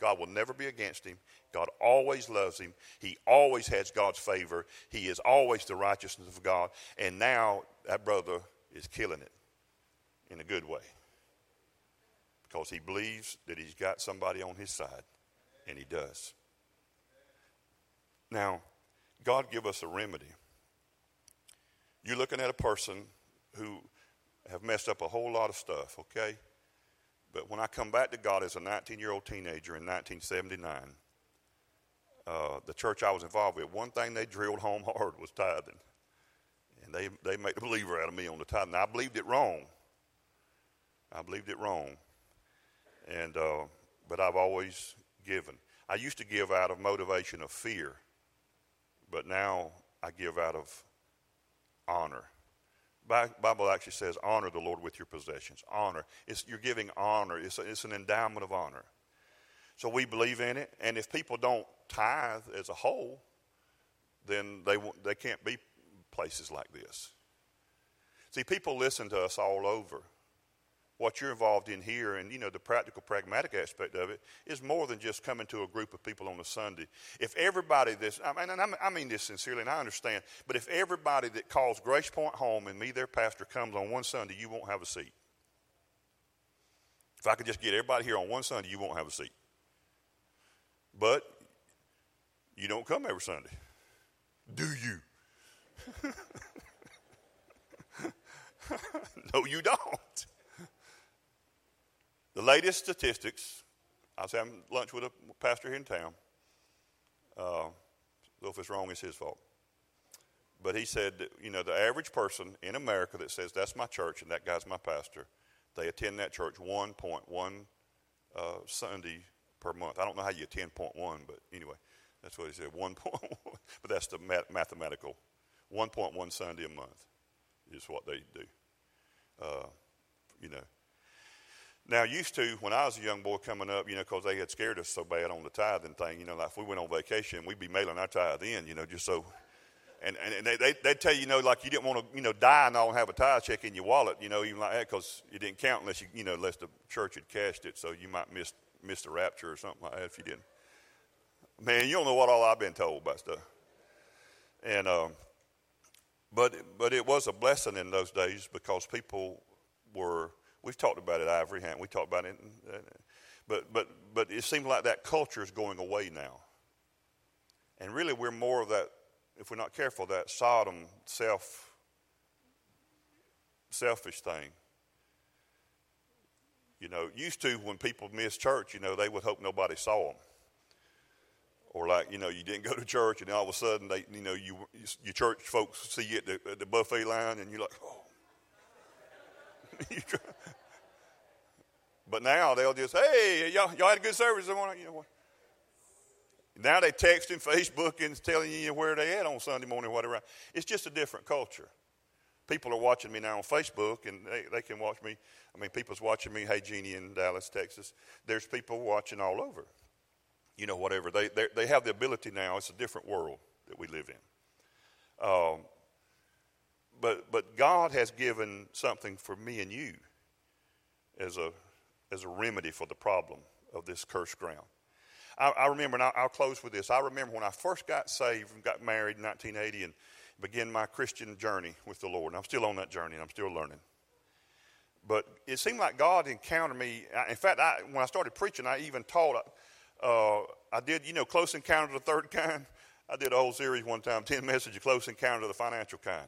God will never be against him. God always loves him. He always has God's favor. He is always the righteousness of God. And now that brother is killing it in a good way because he believes that he's got somebody on his side, and he does. Now, God give us a remedy. You're looking at a person who have messed up a whole lot of stuff, okay? But when I come back to God as a 19 year old teenager in 1979, uh, the church I was involved with, one thing they drilled home <laughs> hard was tithing. And they, they made a believer out of me on the tithing. I believed it wrong. I believed it wrong. And, uh, but I've always given. I used to give out of motivation of fear, but now I give out of honor. Bible actually says, honor the Lord with your possessions. Honor. It's, you're giving honor. It's, a, it's an endowment of honor. So we believe in it. And if people don't tithe as a whole, then they, they can't be places like this. See, people listen to us all over what you're involved in here and you know the practical pragmatic aspect of it is more than just coming to a group of people on a sunday. If everybody this i mean and i mean this sincerely and i understand but if everybody that calls GracePoint home and me their pastor comes on one sunday you won't have a seat. If i could just get everybody here on one sunday you won't have a seat. But you don't come every sunday. Do you? <laughs> No you don't the latest statistics, I was having lunch with a pastor here in town. Uh, so if it's wrong, it's his fault. But he said, that, you know, the average person in America that says, that's my church and that guy's my pastor, they attend that church 1.1 uh, Sunday per month. I don't know how you attend 0.1, but anyway, that's what he said, 1.1. <laughs> but that's the math- mathematical. 1.1 Sunday a month is what they do. Uh, you know, now, used to, when I was a young boy coming up, you know, because they had scared us so bad on the tithing thing, you know, like if we went on vacation, we'd be mailing our tithe in, you know, just so. And, and they, they, they'd tell you, you know, like you didn't want to, you know, die and all have a tithe check in your wallet, you know, even like that, because it didn't count unless you, you know, unless the church had cashed it, so you might miss, miss the rapture or something like that if you didn't. Man, you don't know what all I've been told about stuff. And, um, but, but it was a blessing in those days because people were We've talked about it, Ivory, haven't we? talked about it. But, but, but it seems like that culture is going away now. And really, we're more of that, if we're not careful, that Sodom self, selfish thing. You know, used to when people missed church, you know, they would hope nobody saw them. Or like, you know, you didn't go to church and all of a sudden they, you know, you, your church folks see you at the, at the buffet line and you're like, oh, <laughs> but now they'll just, hey, y'all, y'all had a good service. You know, now they text and Facebook and telling you where they at on Sunday morning, whatever. It's just a different culture. People are watching me now on Facebook, and they, they can watch me. I mean, people's watching me. Hey, Jeannie in Dallas, Texas. There's people watching all over. You know, whatever. They, they, they have the ability now. It's a different world that we live in. Um, but, but God has given something for me and you as a, as a remedy for the problem of this cursed ground. I, I remember, and I'll, I'll, close with this. I remember when I first got saved and got married in 1980 and began my Christian journey with the Lord. And I'm still on that journey and I'm still learning. But it seemed like God encountered me. In fact, I, when I started preaching, I even taught, uh, I did, you know, Close Encounter of the Third <laughs> Kind. I did a whole series one time, 10 messages, Close Encounter of the Financial Kind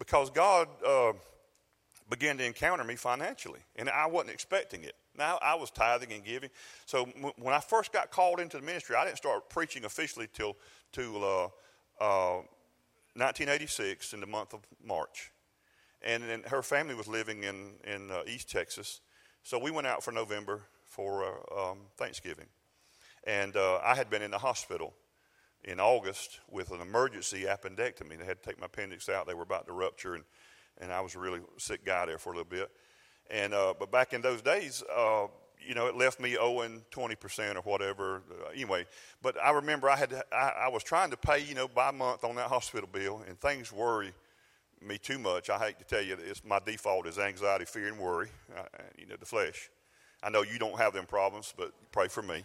because God uh, began to encounter me financially, and I wasn't expecting it. Now, I was tithing and giving. So m- when I first got called into the ministry, I didn't start preaching officially till, till uh, uh, 1986 in the month of March. And her family was living in, in uh, East Texas. So we went out for November for uh, um, Thanksgiving. And uh, I had been in the hospital in August with an emergency appendectomy. They had to take my appendix out. They were about to rupture, and, and I was a really sick guy there for a little bit. And uh, but back in those days, uh, you know, it left me owing twenty percent or whatever. Uh, anyway, but I remember I had to, I, I was trying to pay, you know, by month on that hospital bill, and things worry me too much. I hate to tell you, it's my default is anxiety, fear, and worry. Uh, you know, the flesh. I know you don't have them problems, but pray for me.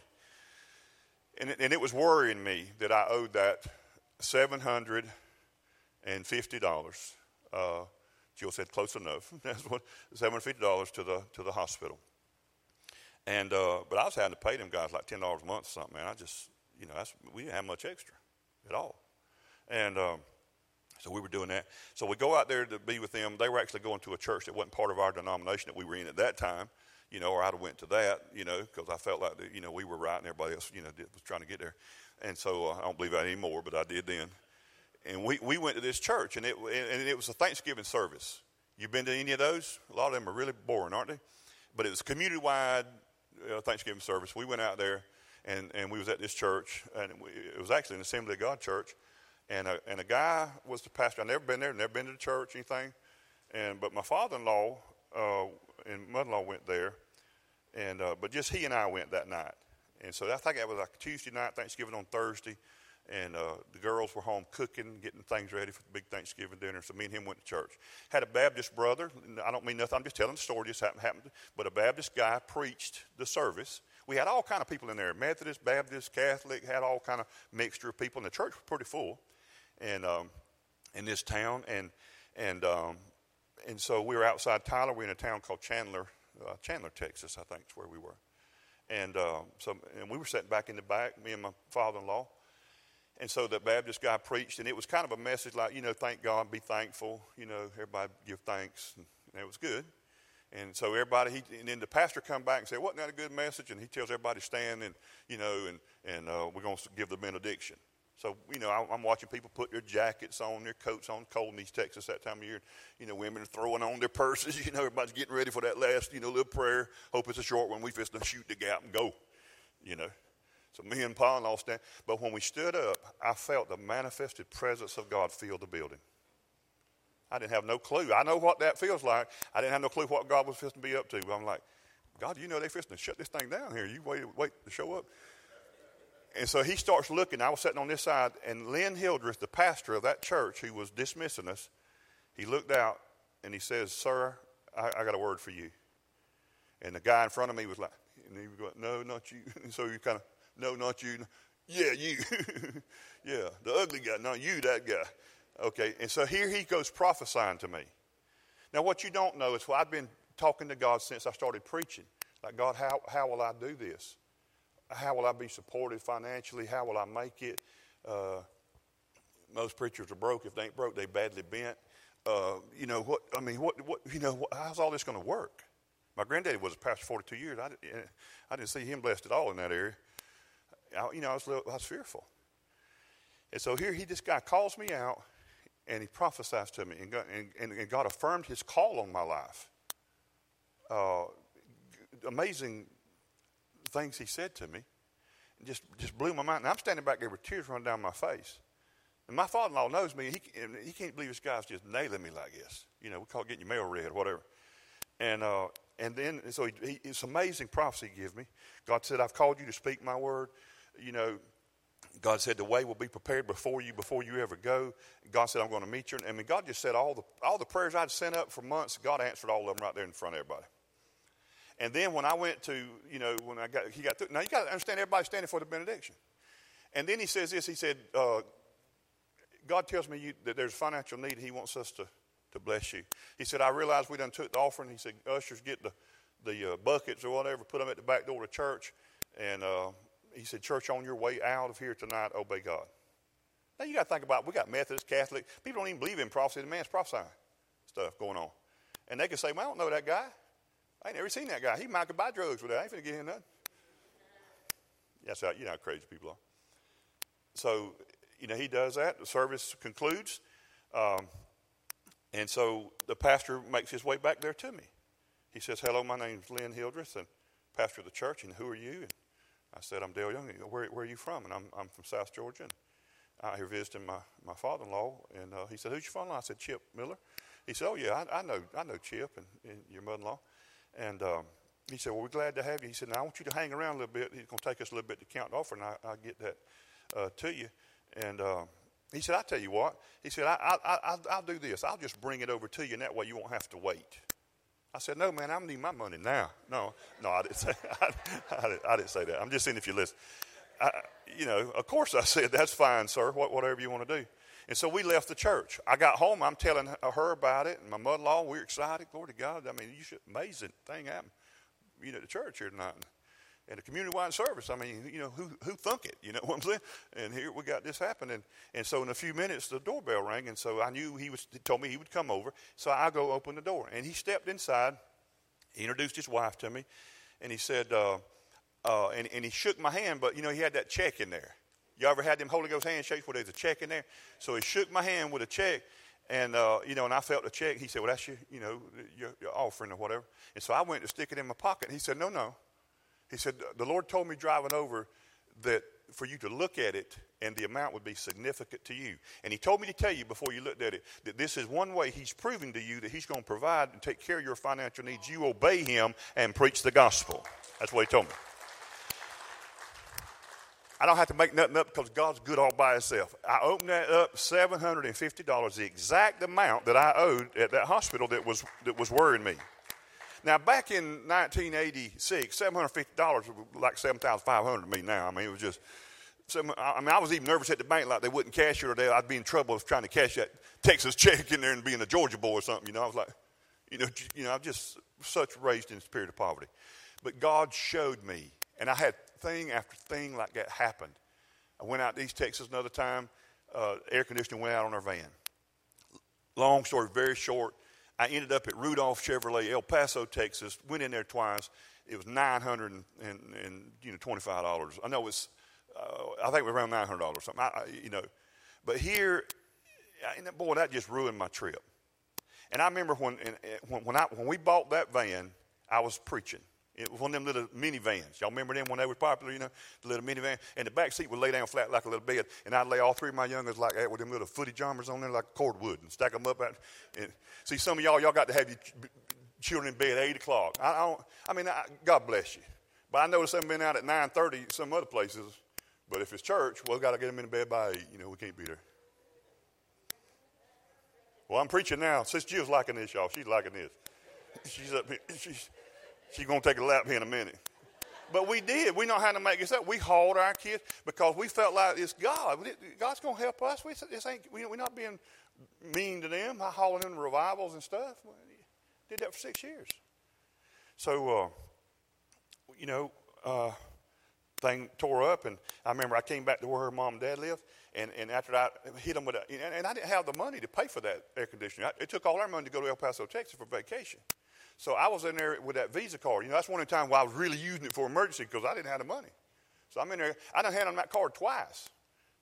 And it, and it was worrying me that I owed that $750. Uh, Jill said, close enough. <laughs> That's what $750 to the, to the hospital. And, uh, but I was having to pay them guys like $10 a month or something, man. I just, you know, we didn't have much extra at all. And um, so we were doing that. So we go out there to be with them. They were actually going to a church that wasn't part of our denomination that we were in at that time you know, or I'd have went to that, you know, because I felt like, you know, we were right and everybody else, you know, did, was trying to get there. And so uh, I don't believe that anymore, but I did then. And we, we went to this church, and it, and it was a Thanksgiving service. You've been to any of those? A lot of them are really boring, aren't they? But it was community wide uh, Thanksgiving service. We went out there, and, and we was at this church, and we, it was actually an Assembly of God church. And a, and a guy was the pastor. I'd never been there, never been to the church, anything. And but my father-in-law uh, and mother-in-law went there, and uh, but just he and I went that night. And so I think that was like Tuesday night, Thanksgiving on Thursday, and uh, the girls were home cooking, getting things ready for the big Thanksgiving dinner. So me and him went to church. Had a Baptist brother. I don't mean nothing. I'm just telling the story. Just happened, happened. But a Baptist guy preached the service. We had all kind of people in there: Methodist, Baptist, Catholic. Had all kind of mixture of people, and the church was pretty full. And um, in this town, and and um, and so we were outside Tyler. We were in a town called Chandler, uh, Chandler, Texas, I think is where we were. And uh, so, and we were sitting back in the back, me and my father-in-law. And so the Baptist guy preached, and it was kind of a message like, you know, thank God, be thankful, you know, everybody give thanks, and, it was good. And so everybody, he, and then the pastor come back and said, wasn't that a good message? And he tells everybody stand and, you know, and, and uh, we're going to give the benediction. So, you know, I'm watching people put their jackets on, their coats on, cold in East Texas that time of year. You know, women are throwing on their purses. <laughs> You know, everybody's getting ready for that last, you know, little prayer. Hope it's a short one. We just to shoot the gap and go, you know. So me and Paul all stand. But when we stood up, I felt the manifested presence of God fill the building. I didn't have no clue. I know what that feels like. I didn't have no clue what God was fixing to be up to. But I'm like, God, you know they're fixing to shut this thing down here. You wait, wait to show up. And so he starts looking. I was sitting on this side, and Lynn Hildreth, the pastor of that church who was dismissing us, he looked out and he says, Sir, I, I got a word for you. And the guy in front of me was like, and he was going, No, not you. <laughs> And so you kind of, No, not you. <laughs> Yeah, you. <laughs> yeah, the ugly guy. Not you, that guy. Okay, and so here he goes prophesying to me. Now, what you don't know is well, I've been talking to God since I started preaching. Like, God, how, how will I do this? How will I be supported financially? How will I make it? Uh, most preachers are broke. If they ain't broke, they badly bent. Uh, you know what? I mean, what? What? You know, how's all this going to work? My granddaddy was a pastor 42 years. I, I didn't see him blessed at all in that area. I, you know, I was, little, I was fearful. And so here, he this guy calls me out, and he prophesies to me, and God, and, and God affirmed His call on my life. Uh, amazing things he said to me just, just blew my mind. And I'm standing back there with tears running down my face. And my father in law knows me. He, he can't believe this guy's just nailing me like this. You know, we call it getting your mail read or whatever. And, uh, and then, so he, he, it's amazing prophecy he gave me. God said, I've called you to speak my word. You know, God said the way will be prepared before you before you ever go. God said I'm going to meet you. I mean, God just said all the all the prayers I'd sent up for months. God answered all of them right there in front of everybody. And then when I went to, you know, when I got, he got through, now you got to understand everybody's standing for the benediction. And then he says this, he said, uh, God tells me you, that there's financial need. He wants us to, to bless you. He said, I realize we done took the offering. He said, ushers get the, the uh, buckets or whatever, put them at the back door of church. And uh, he said, church, on your way out of here tonight, obey God. Now you got to think about, we got Methodist, Catholic. People don't even believe in prophecy. The man's prophesying stuff going on. And they can say, well, I don't know that guy. I ain't never seen that guy. He might could buy drugs with that. I ain't finna get him nothing. That's how, you know how crazy people are. So, you know, he does that. The service concludes. Um, and so the pastor makes his way back there to me. He says, Hello, my name's Lynn Hildreth, and pastor of the church, and who are you? And I said, I'm Dale Young. Where, where are you from? And I'm, I'm from South Georgia. And out here visiting my, my father in law. And uh, he said, Who's your father in law? I said, Chip Miller. He said, Oh, yeah, I, I know, I know Chip and, and your mother in law. And um, he said, Well, we're glad to have you. He said, Now I want you to hang around a little bit. He's going to take us a little bit to count offer, and I, will get that uh, to you. And uh, he said, I'll tell you what. He said, I, I, I, I'll do this. I'll just bring it over to you, and that way you won't have to wait. I said, No, man, I need my money now. No, no, I didn't <laughs> say, I, I, didn't, I didn't say that. I'm just saying if you listen. I, you know, of course I said, That's fine, sir, whatever you want to do. And so we left the church. I got home. I'm telling her about it, and my mother-in-law. We're excited. Glory to God. I mean, you should amazing thing happened. You know, the church here tonight, and a community-wide service. I mean, you know, who who thunk it? You know <laughs> what I'm saying? And here we got this happening. And so in a few minutes, the doorbell rang, and so I knew he was. He told me he would come over. So I go open the door, and he stepped inside. He introduced his wife to me, and he said, uh, uh, and, and he shook my hand, but you know, he had that check in there. You ever had them Holy Ghost handshakes where there's a check in there? So he shook my hand with a check, and uh, you know, and I felt the check. He said, "Well, that's your, you know, your, your offering or whatever." And so I went to stick it in my pocket. He said, "No, no." He said, The Lord told me driving over that for you to look at it and the amount would be significant to you. And he told me to tell you before you looked at it that this is one way he's proving to you that he's going to provide and take care of your financial needs. You obey him and preach the gospel. That's what he told me. I don't have to make nothing up because God's good all by himself. I opened that up, $750, the exact amount that I owed at that hospital that was, that was worrying me. Now, back in 1986, $750 was like 7500 to me now. I mean, it was just, I mean, I was even nervous at the bank like they wouldn't cash it or they, I'd be in trouble trying to cash that Texas <laughs> check in there and being a Georgia boy or something. You know, I was like, you know, you know, I'm just such raised in the spirit of poverty. But God showed me, and I had thing after thing like that happened. I went out to East Texas another time. Uh, air conditioning went out on our van. Long story, very short. I ended up at Rudolph Chevrolet, El Paso, Texas. Went in there twice. It was nine hundred and, and, and you know twenty five dollars. I know it's uh, I think it was around nine hundred dollars or something. I, you know, but here, boy, that just ruined my trip. And I remember when when when, I, when we bought that van, I was preaching. It was one of them little minivans. Y'all remember them when they were popular, you know, the little minivan? And the back seat would lay down flat like a little bed. And I'd lay all three of my youngers like that with them little footy jumpers on there like cordwood and stack them up. At, and see, some of y'all, y'all got to have your children in bed at 8 o'clock. I, I, don't, I mean, I, God bless you. But I noticed them been out at 9.30 some other places. But if it's church, well, we got to get them in bed by 8. You know, we can't be there. Well, I'm preaching now. Sister Jill's liking this, y'all. She's liking this. She's up here. She's, She's going to take a lap here in a minute. But we did. We know how to make this up. We hauled our kids because we felt like it's God. God's going to help us. We, this ain't, we're not being mean to them. I hauling them to revivals and stuff. We Did that for six years. So, uh, you know, uh, thing tore up, and I remember I came back to where her mom and dad lived, and, and after I hit them with a, and, and I didn't have the money to pay for that air conditioner. it took all our money to go to El Paso, Texas for vacation. So I was in there with that Visa card. You know, that's one of the times where I was really using it for emergency because I didn't have the money. So I'm in there. I done had on that card twice.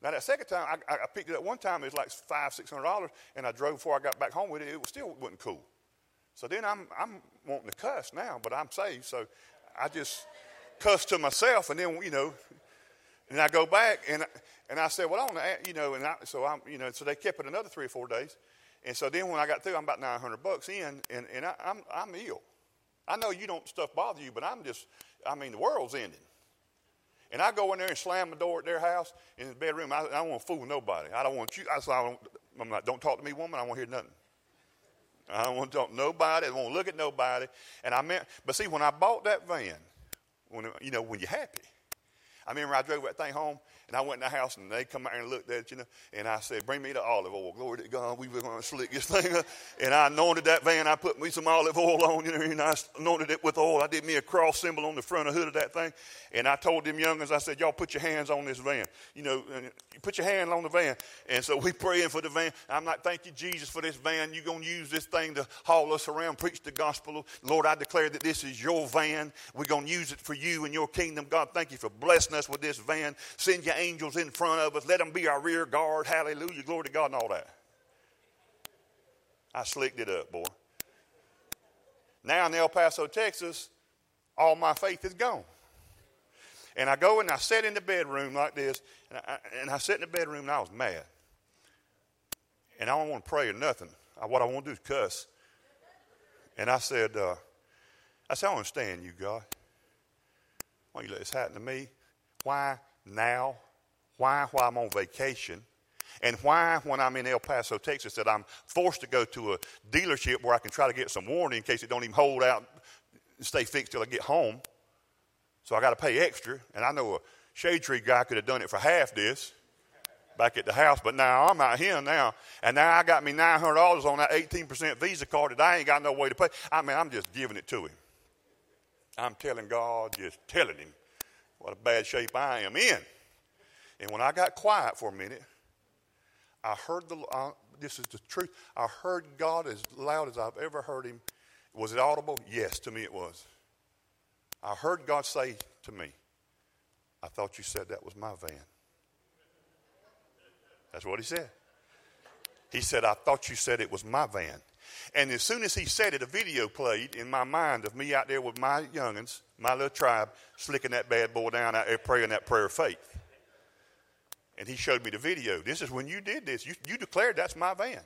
Now that second time, I, I picked it up one time. It was like five, six hundred dollars, and I drove before I got back home with it. It was still wasn't cool. So then I'm I'm wanting to cuss now, but I'm saved, so I just cuss to myself, and then you know, and I go back and and I said, well, I want to, you know, and I, so I'm, you know, so they kept it another three or four days. And so then when I got through, I'm about 900 bucks in, and, and I, am I'm, I'm ill. I know you don't stuff bother you, but I'm just, I mean, the world's ending. And I go in there and slam the door at their house in the bedroom. I, I don't want to fool nobody. I don't want you. I, I don't, I'm like, don't talk to me, woman. I to hear nothing. I don't want to talk to nobody. I want look at nobody. And I meant, but see, when I bought that van, when you know, when you're happy, I remember I drove that thing home and I went in the house and they come out and looked at you know, and I said, Bring me the olive oil. Glory to God. We were going to slick this <laughs> thing up. And I anointed that van. I put me some olive oil on, you know, and I anointed it with oil. I did me a cross symbol on the front of the hood of that thing. And I told them youngins, I said, Y'all put your hands on this van. You know, you put your hand on the van. And so we <laughs> praying for the van. I'm like, Thank you, Jesus, for this van. You're going to use this thing to haul us around, preach the gospel. Lord, I declare that this is your van. We're going to use it for you and your kingdom. God, thank you for blessing us with this van. Send angels in front of us. Let them be our rear guard. Hallelujah. Glory to God and all that. I slicked it up, boy. Now in El Paso, Texas, all my faith is gone. And I go and I sit in the bedroom like this, and I, and I sit in the bedroom and I was mad. And I don't want to pray or nothing. I, what I want to do is cuss. And I said, uh, I said, I don't understand you, God. Why don't you let this happen to me? Why now? Why while I'm on vacation? And why, when I'm in El Paso, Texas, that I'm forced to go to a dealership where I can try to get some warranty in case it don't even hold out and stay fixed till I get home. So I got to pay extra. And I know a shade tree guy could have done it for half this back at the house, but now I'm out here now. And now I got me $900 on that 18% Visa card that I ain't got no way to pay. I mean, I'm just giving it to him. I'm telling God, just telling him what a bad shape I am in. And when I got quiet for a minute, I heard the, uh, this is the truth, I heard God as loud as I've ever heard him. Was it audible? Yes, to me it was. I heard God say to me, I thought you said that was my van. That's what he said. He said, I thought you said it was my van. And as soon as he said it, a video played in my mind of me out there with my youngins, my little tribe, slicking that bad boy down out there praying that prayer of faith. And he showed me the video. This is when you did this. You, you declared that's my van.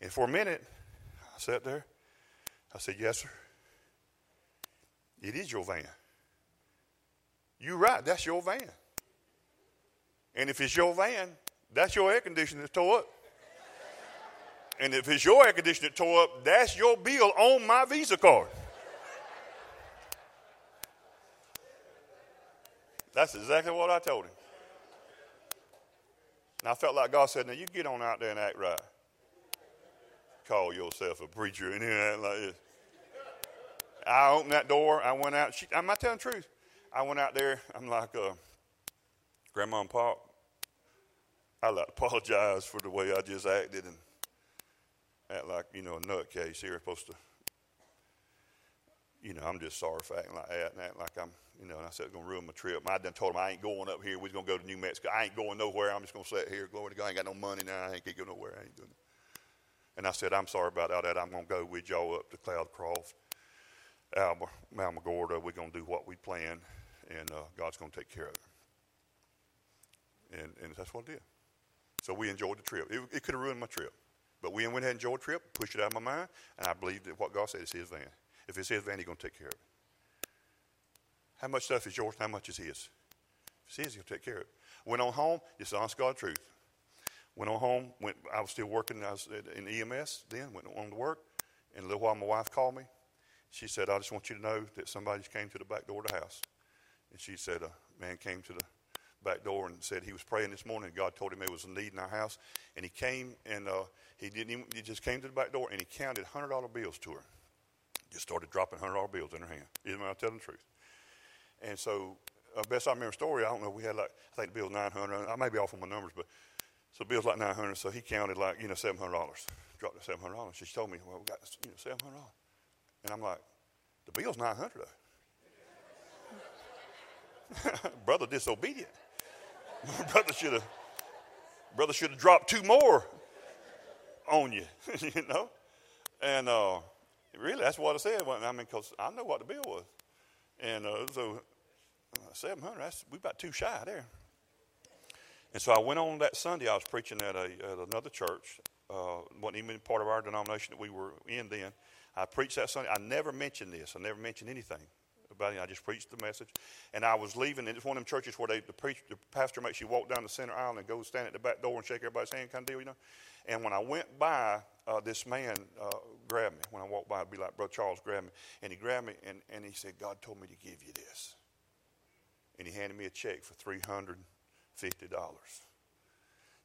And for a minute, I sat there. I said, Yes, sir. It is your van. You're right, that's your van. And if it's your van, that's your air conditioner that tore up. <laughs> And if it's your air conditioner that tore up, that's your bill on my Visa card. <laughs> That's exactly what I told him. And I felt like God said, Now you get on out there and act right. Call yourself a preacher and act like this. I opened that door. I went out. She, am I telling the truth? I went out there. I'm like, uh, Grandma and Pop, I'd like <laughs> apologize for the way I just acted and act like, you know, a nutcase here. Supposed to, you know, I'm just sorry for acting like that and acting like I'm, you know, and I said, it's going to ruin my trip. I done told him I ain't going up here. We're going to go to New Mexico. I ain't going nowhere. I'm just going to sit here. Glory to God. I ain't got no money now. I ain't going to go nowhere. I ain't doing it. And I said, I'm sorry about all that. I'm going to go with y'all up to Cloudcroft, Alma, Alamogordo. We're going to do what we plan, and uh, God's going to take care of it. And, and that's what I did. So we enjoyed the trip. It, it could have ruined my trip. But we went ahead and enjoyed the trip, pushed it out of my mind, and I believe that what God said is His van. If it's His van, He's going to take care of it. How much stuff is yours? How much is His? If it's His, He'll take care of it. Went on home, just honest God truth. Went on home, went, I was still working, I was in EMS then, went on to work, and a little while my wife called me. She said, I just want you to know that somebody just came to the back door of the house. And she said, a man came to the back door and said he was praying this morning. God told him there was a need in our house, and he came and uh, he didn't. Even, he just came to the back door and he counted hundred dollar bills to her. Just started dropping hundred dollar bills in her hand. Even when I tell the truth. And so, uh, best I remember story, I don't know. We had like I think the bill was nine hundred. I may be off on my numbers, but so the bill's like nine hundred. So he counted like you know seven hundred dollars. Dropped to seven hundred dollars. She told me, well, we got you know seven hundred dollars, and I'm like, the bill's nine hundred though. <laughs> Brother disobedient. <laughs> brother should have brother should have dropped two more on you, <laughs> you know. And uh, really, that's what I said. I mean, because I know what the bill was, and uh, so uh, seven hundred. That's we about two shy there. And so I went on that Sunday. I was preaching at, a, at another church. Uh, wasn't even part of our denomination that we were in then. I preached that Sunday. I never mentioned this. I never mentioned anything about it. I just preached the message. And I was leaving, and it's one of them churches where they, the, preach, the pastor makes you walk down the center aisle and go stand at the back door and shake everybody's hand kind of deal, you know. And when I went by, uh, this man uh, grabbed me. When I walked by, I'd be like, Brother Charles grabbed me. And he grabbed me, and, and he said, God told me to give you this. And he handed me a check for $350.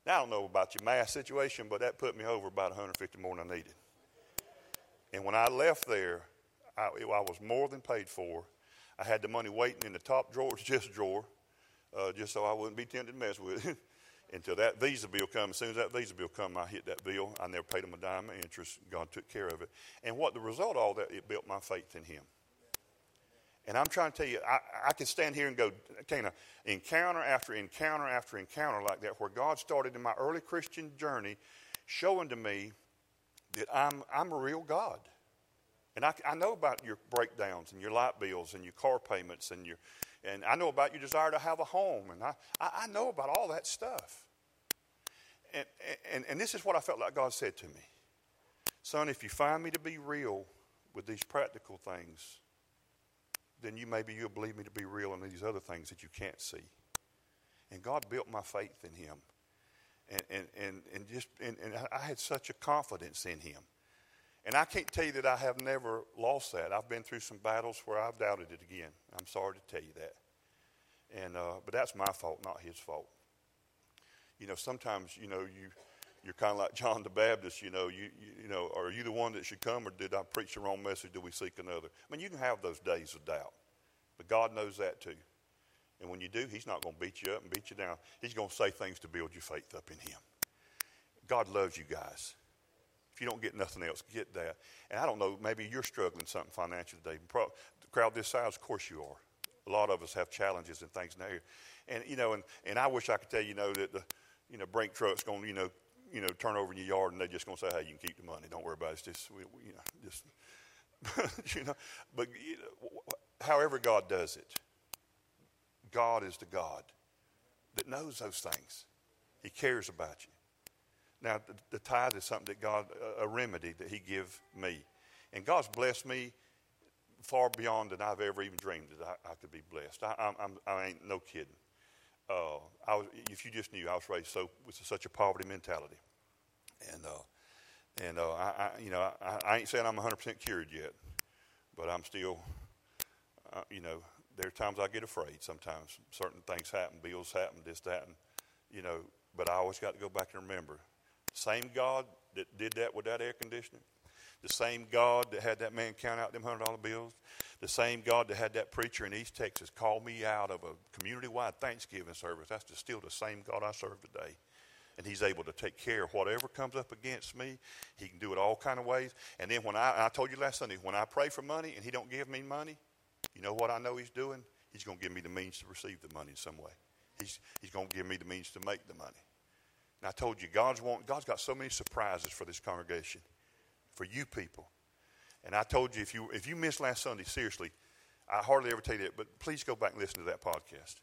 Now, I don't know about your math situation, but that put me over about 150 more than I needed. And when I left there, I, I was more than paid for I had the money waiting in the top drawer's <laughs> just drawer, uh, just so I wouldn't be tempted to mess with it. <laughs> Until that visa bill come. As soon as that visa bill come, I hit that bill. I never paid him a dime of interest. God took care of it. And what the result of all that, it built my faith in him. And I'm trying to tell you, I, I can stand here and go, of encounter after encounter after encounter like that, where God started in my early Christian journey, showing to me that I'm, I'm a real God. And I, I know about your breakdowns and your light bills and your car payments and your, and I know about your desire to have a home. And I, I, I know about all that stuff. And, and, and this is what I felt like God said to me Son, if you find me to be real with these practical things, then you maybe you'll believe me to be real in these other things that you can't see. And God built my faith in Him. And, and, and, and just and, and I had such a confidence in Him. And I can't tell you that I have never lost that. I've been through some battles where I've doubted it again. I'm sorry to tell you that. And uh, but that's my fault, not his fault. You know, sometimes you know you you're kind of like John the Baptist. You know, you, you you know, are you the one that should come, or did I preach the wrong message? Do we seek another? I mean, you can have those days of doubt, but God knows that too. And when you do, He's not going to beat you up and beat you down. He's going to say things to build your faith up in Him. God loves you guys. If you don't get nothing else, get that. And I don't know, maybe you're struggling something financially today. The crowd this size, of course you are. A lot of us have challenges and things now. And, you know, and, and I wish I could tell you, you know, that the, you know, Brink's truck's going to, you know, you know, turn over in your yard and they're just going to say, hey, you can keep the money. Don't worry about it. It's just, we, we, you know, just, <laughs> you know. But you know, however God does it, God is the God that knows those things. He cares about you. Now, the, the tithe is something that God, a remedy that He give me. And God's blessed me far beyond than I've ever even dreamed that I, I could be blessed. I, I'm, I ain't no kidding. Uh, I was, if you just knew, I was raised so with such a poverty mentality, and uh, and uh, I, I, you know, I, I ain't saying I'm 100 percent cured yet, but I'm still, uh, you know, there are times I get afraid. Sometimes certain things happen, bills happen, this, that, and you know. But I always got to go back and remember, same God that did that with that air conditioning the same God that had that man count out them $100 bills, the same God that had that preacher in East Texas call me out of a community wide Thanksgiving service, that's still the same God I serve today. And he's able to take care of whatever comes up against me. He can do it all kind of ways. And then when I, I told you last Sunday, when I pray for money and he don't give me money, you know what I know he's doing? He's going to give me the means to receive the money in some way. He's, he's going to give me the means to make the money. And I told you, God's, want, God's got so many surprises for this congregation for you people. And I told you if you if you missed last Sunday, seriously, I hardly ever tell you that, but please go back and listen to that podcast.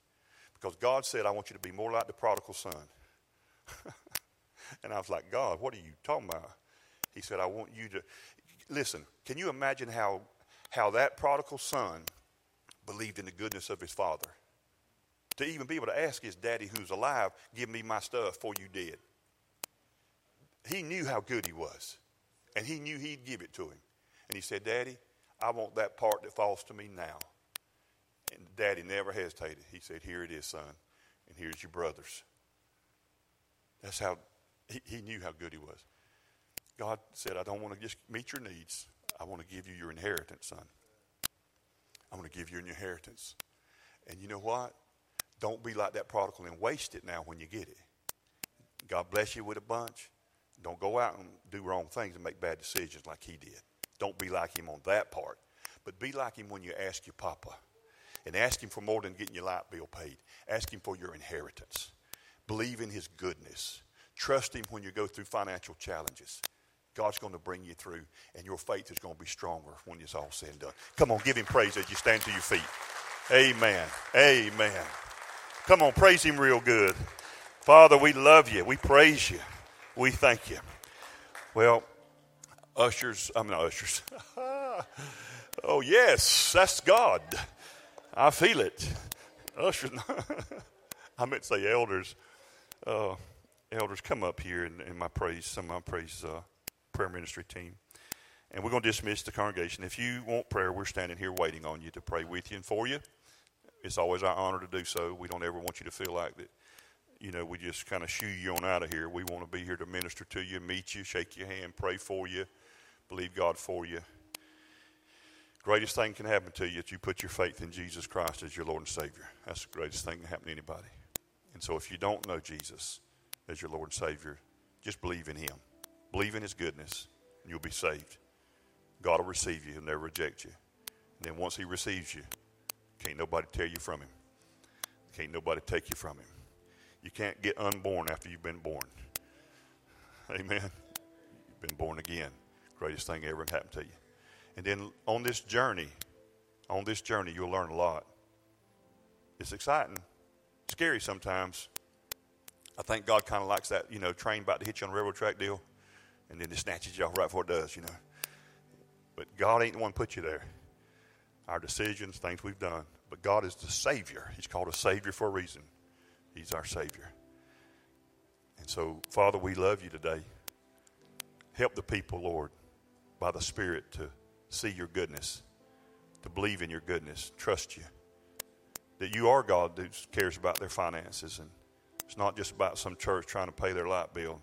Because God said, I want you to be more like the prodigal son. <laughs> and I was like, God, what are you talking about? He said, I want you to listen, can you imagine how how that prodigal son believed in the goodness of his father? To even be able to ask his daddy who's alive, give me my stuff before you did. He knew how good he was. And he knew he'd give it to him. And he said, Daddy, I want that part that falls to me now. And Daddy never hesitated. He said, Here it is, son, and here's your brothers. That's how he, he knew how good he was. God said, I don't want to just meet your needs. I want to give you your inheritance, son. I'm going to give you an inheritance. And you know what? Don't be like that prodigal and waste it now when you get it. God bless you with a bunch. Don't go out and do wrong things and make bad decisions like he did. Don't be like him on that part. But be like him when you ask your papa. And ask him for more than getting your light bill paid. Ask him for your inheritance. Believe in his goodness. Trust him when you go through financial challenges. God's going to bring you through, and your faith is going to be stronger when it's all said and done. Come on, give him praise as you stand to your feet. Amen. Amen. Come on, praise him real good. Father, we love you. We praise you. We thank you. Well, ushers, I'm not ushers. <laughs> oh, yes, that's God. I feel it. Ushers, <laughs> I meant to say elders. Uh, elders, come up here and, and my praise, some of my praise uh, prayer ministry team. And we're going to dismiss the congregation. If you want prayer, we're standing here waiting on you to pray with you and for you. It's always our honor to do so. We don't ever want you to feel like that you know, we just kind of shoo you on out of here. We want to be here to minister to you, meet you, shake your hand, pray for you, believe God for you. Greatest thing can happen to you is you put your faith in Jesus Christ as your Lord and Savior. That's the greatest thing to happen to anybody. And so if you don't know Jesus as your Lord and Savior, just believe in Him. Believe in His goodness, and you'll be saved. God will receive you, He'll never reject you. And then once He receives you, can't nobody tear you from Him. Can't nobody take you from Him. You can't get unborn after you've been born. Amen. You've been born again. Greatest thing ever happened to you. And then on this journey, on this journey, you'll learn a lot. It's exciting, scary sometimes. I think God kind of likes that, you know, train about to hit you on a railroad track deal, and then it snatches you off right before it does, you know. But God ain't the one put you there. Our decisions, things we've done. But God is the Savior. He's called a Savior for a reason. He's our Savior. And so, Father, we love you today. Help the people, Lord, by the Spirit to see your goodness, to believe in your goodness, trust you. That you are God who cares about their finances. And it's not just about some church trying to pay their light bill,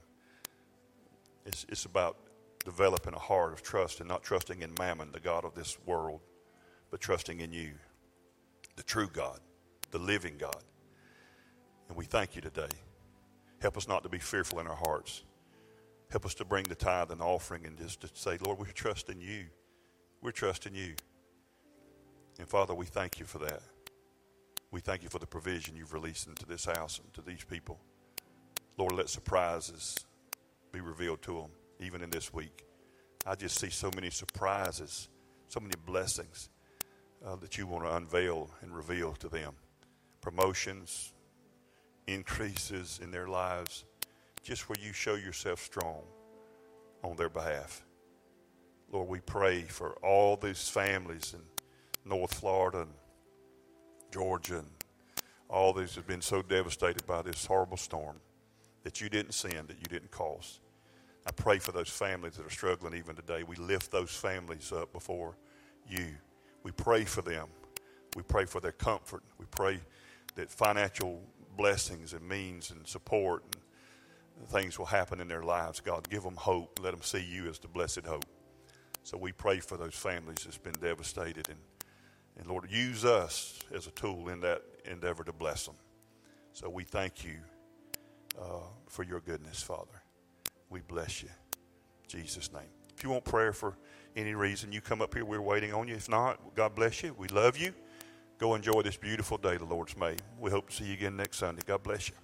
it's, it's about developing a heart of trust and not trusting in mammon, the God of this world, but trusting in you, the true God, the living God. And we thank you today. Help us not to be fearful in our hearts. Help us to bring the tithe and offering and just to say, Lord, we're trusting you. We're trusting you. And Father, we thank you for that. We thank you for the provision you've released into this house and to these people. Lord, let surprises be revealed to them, even in this week. I just see so many surprises, so many blessings uh, that you want to unveil and reveal to them. Promotions, increases in their lives, just where you show yourself strong on their behalf. Lord, we pray for all these families in North Florida and Georgia and all these have been so devastated by this horrible storm that you didn't send, that you didn't cause. I pray for those families that are struggling even today. We lift those families up before you. We pray for them. We pray for their comfort. We pray that financial blessings and means and support and things will happen in their lives. God, give them hope. Let them see you as the blessed hope. So we pray for those families that's been devastated. And, and Lord, use us as a tool in that endeavor to bless them. So we thank you uh, for your goodness, Father. We bless you. In Jesus' name. If you want prayer for any reason, you come up here. We're waiting on you. If not, God bless you. We love you. Go enjoy this beautiful day the Lord's made. We hope to see you again next Sunday. God bless you.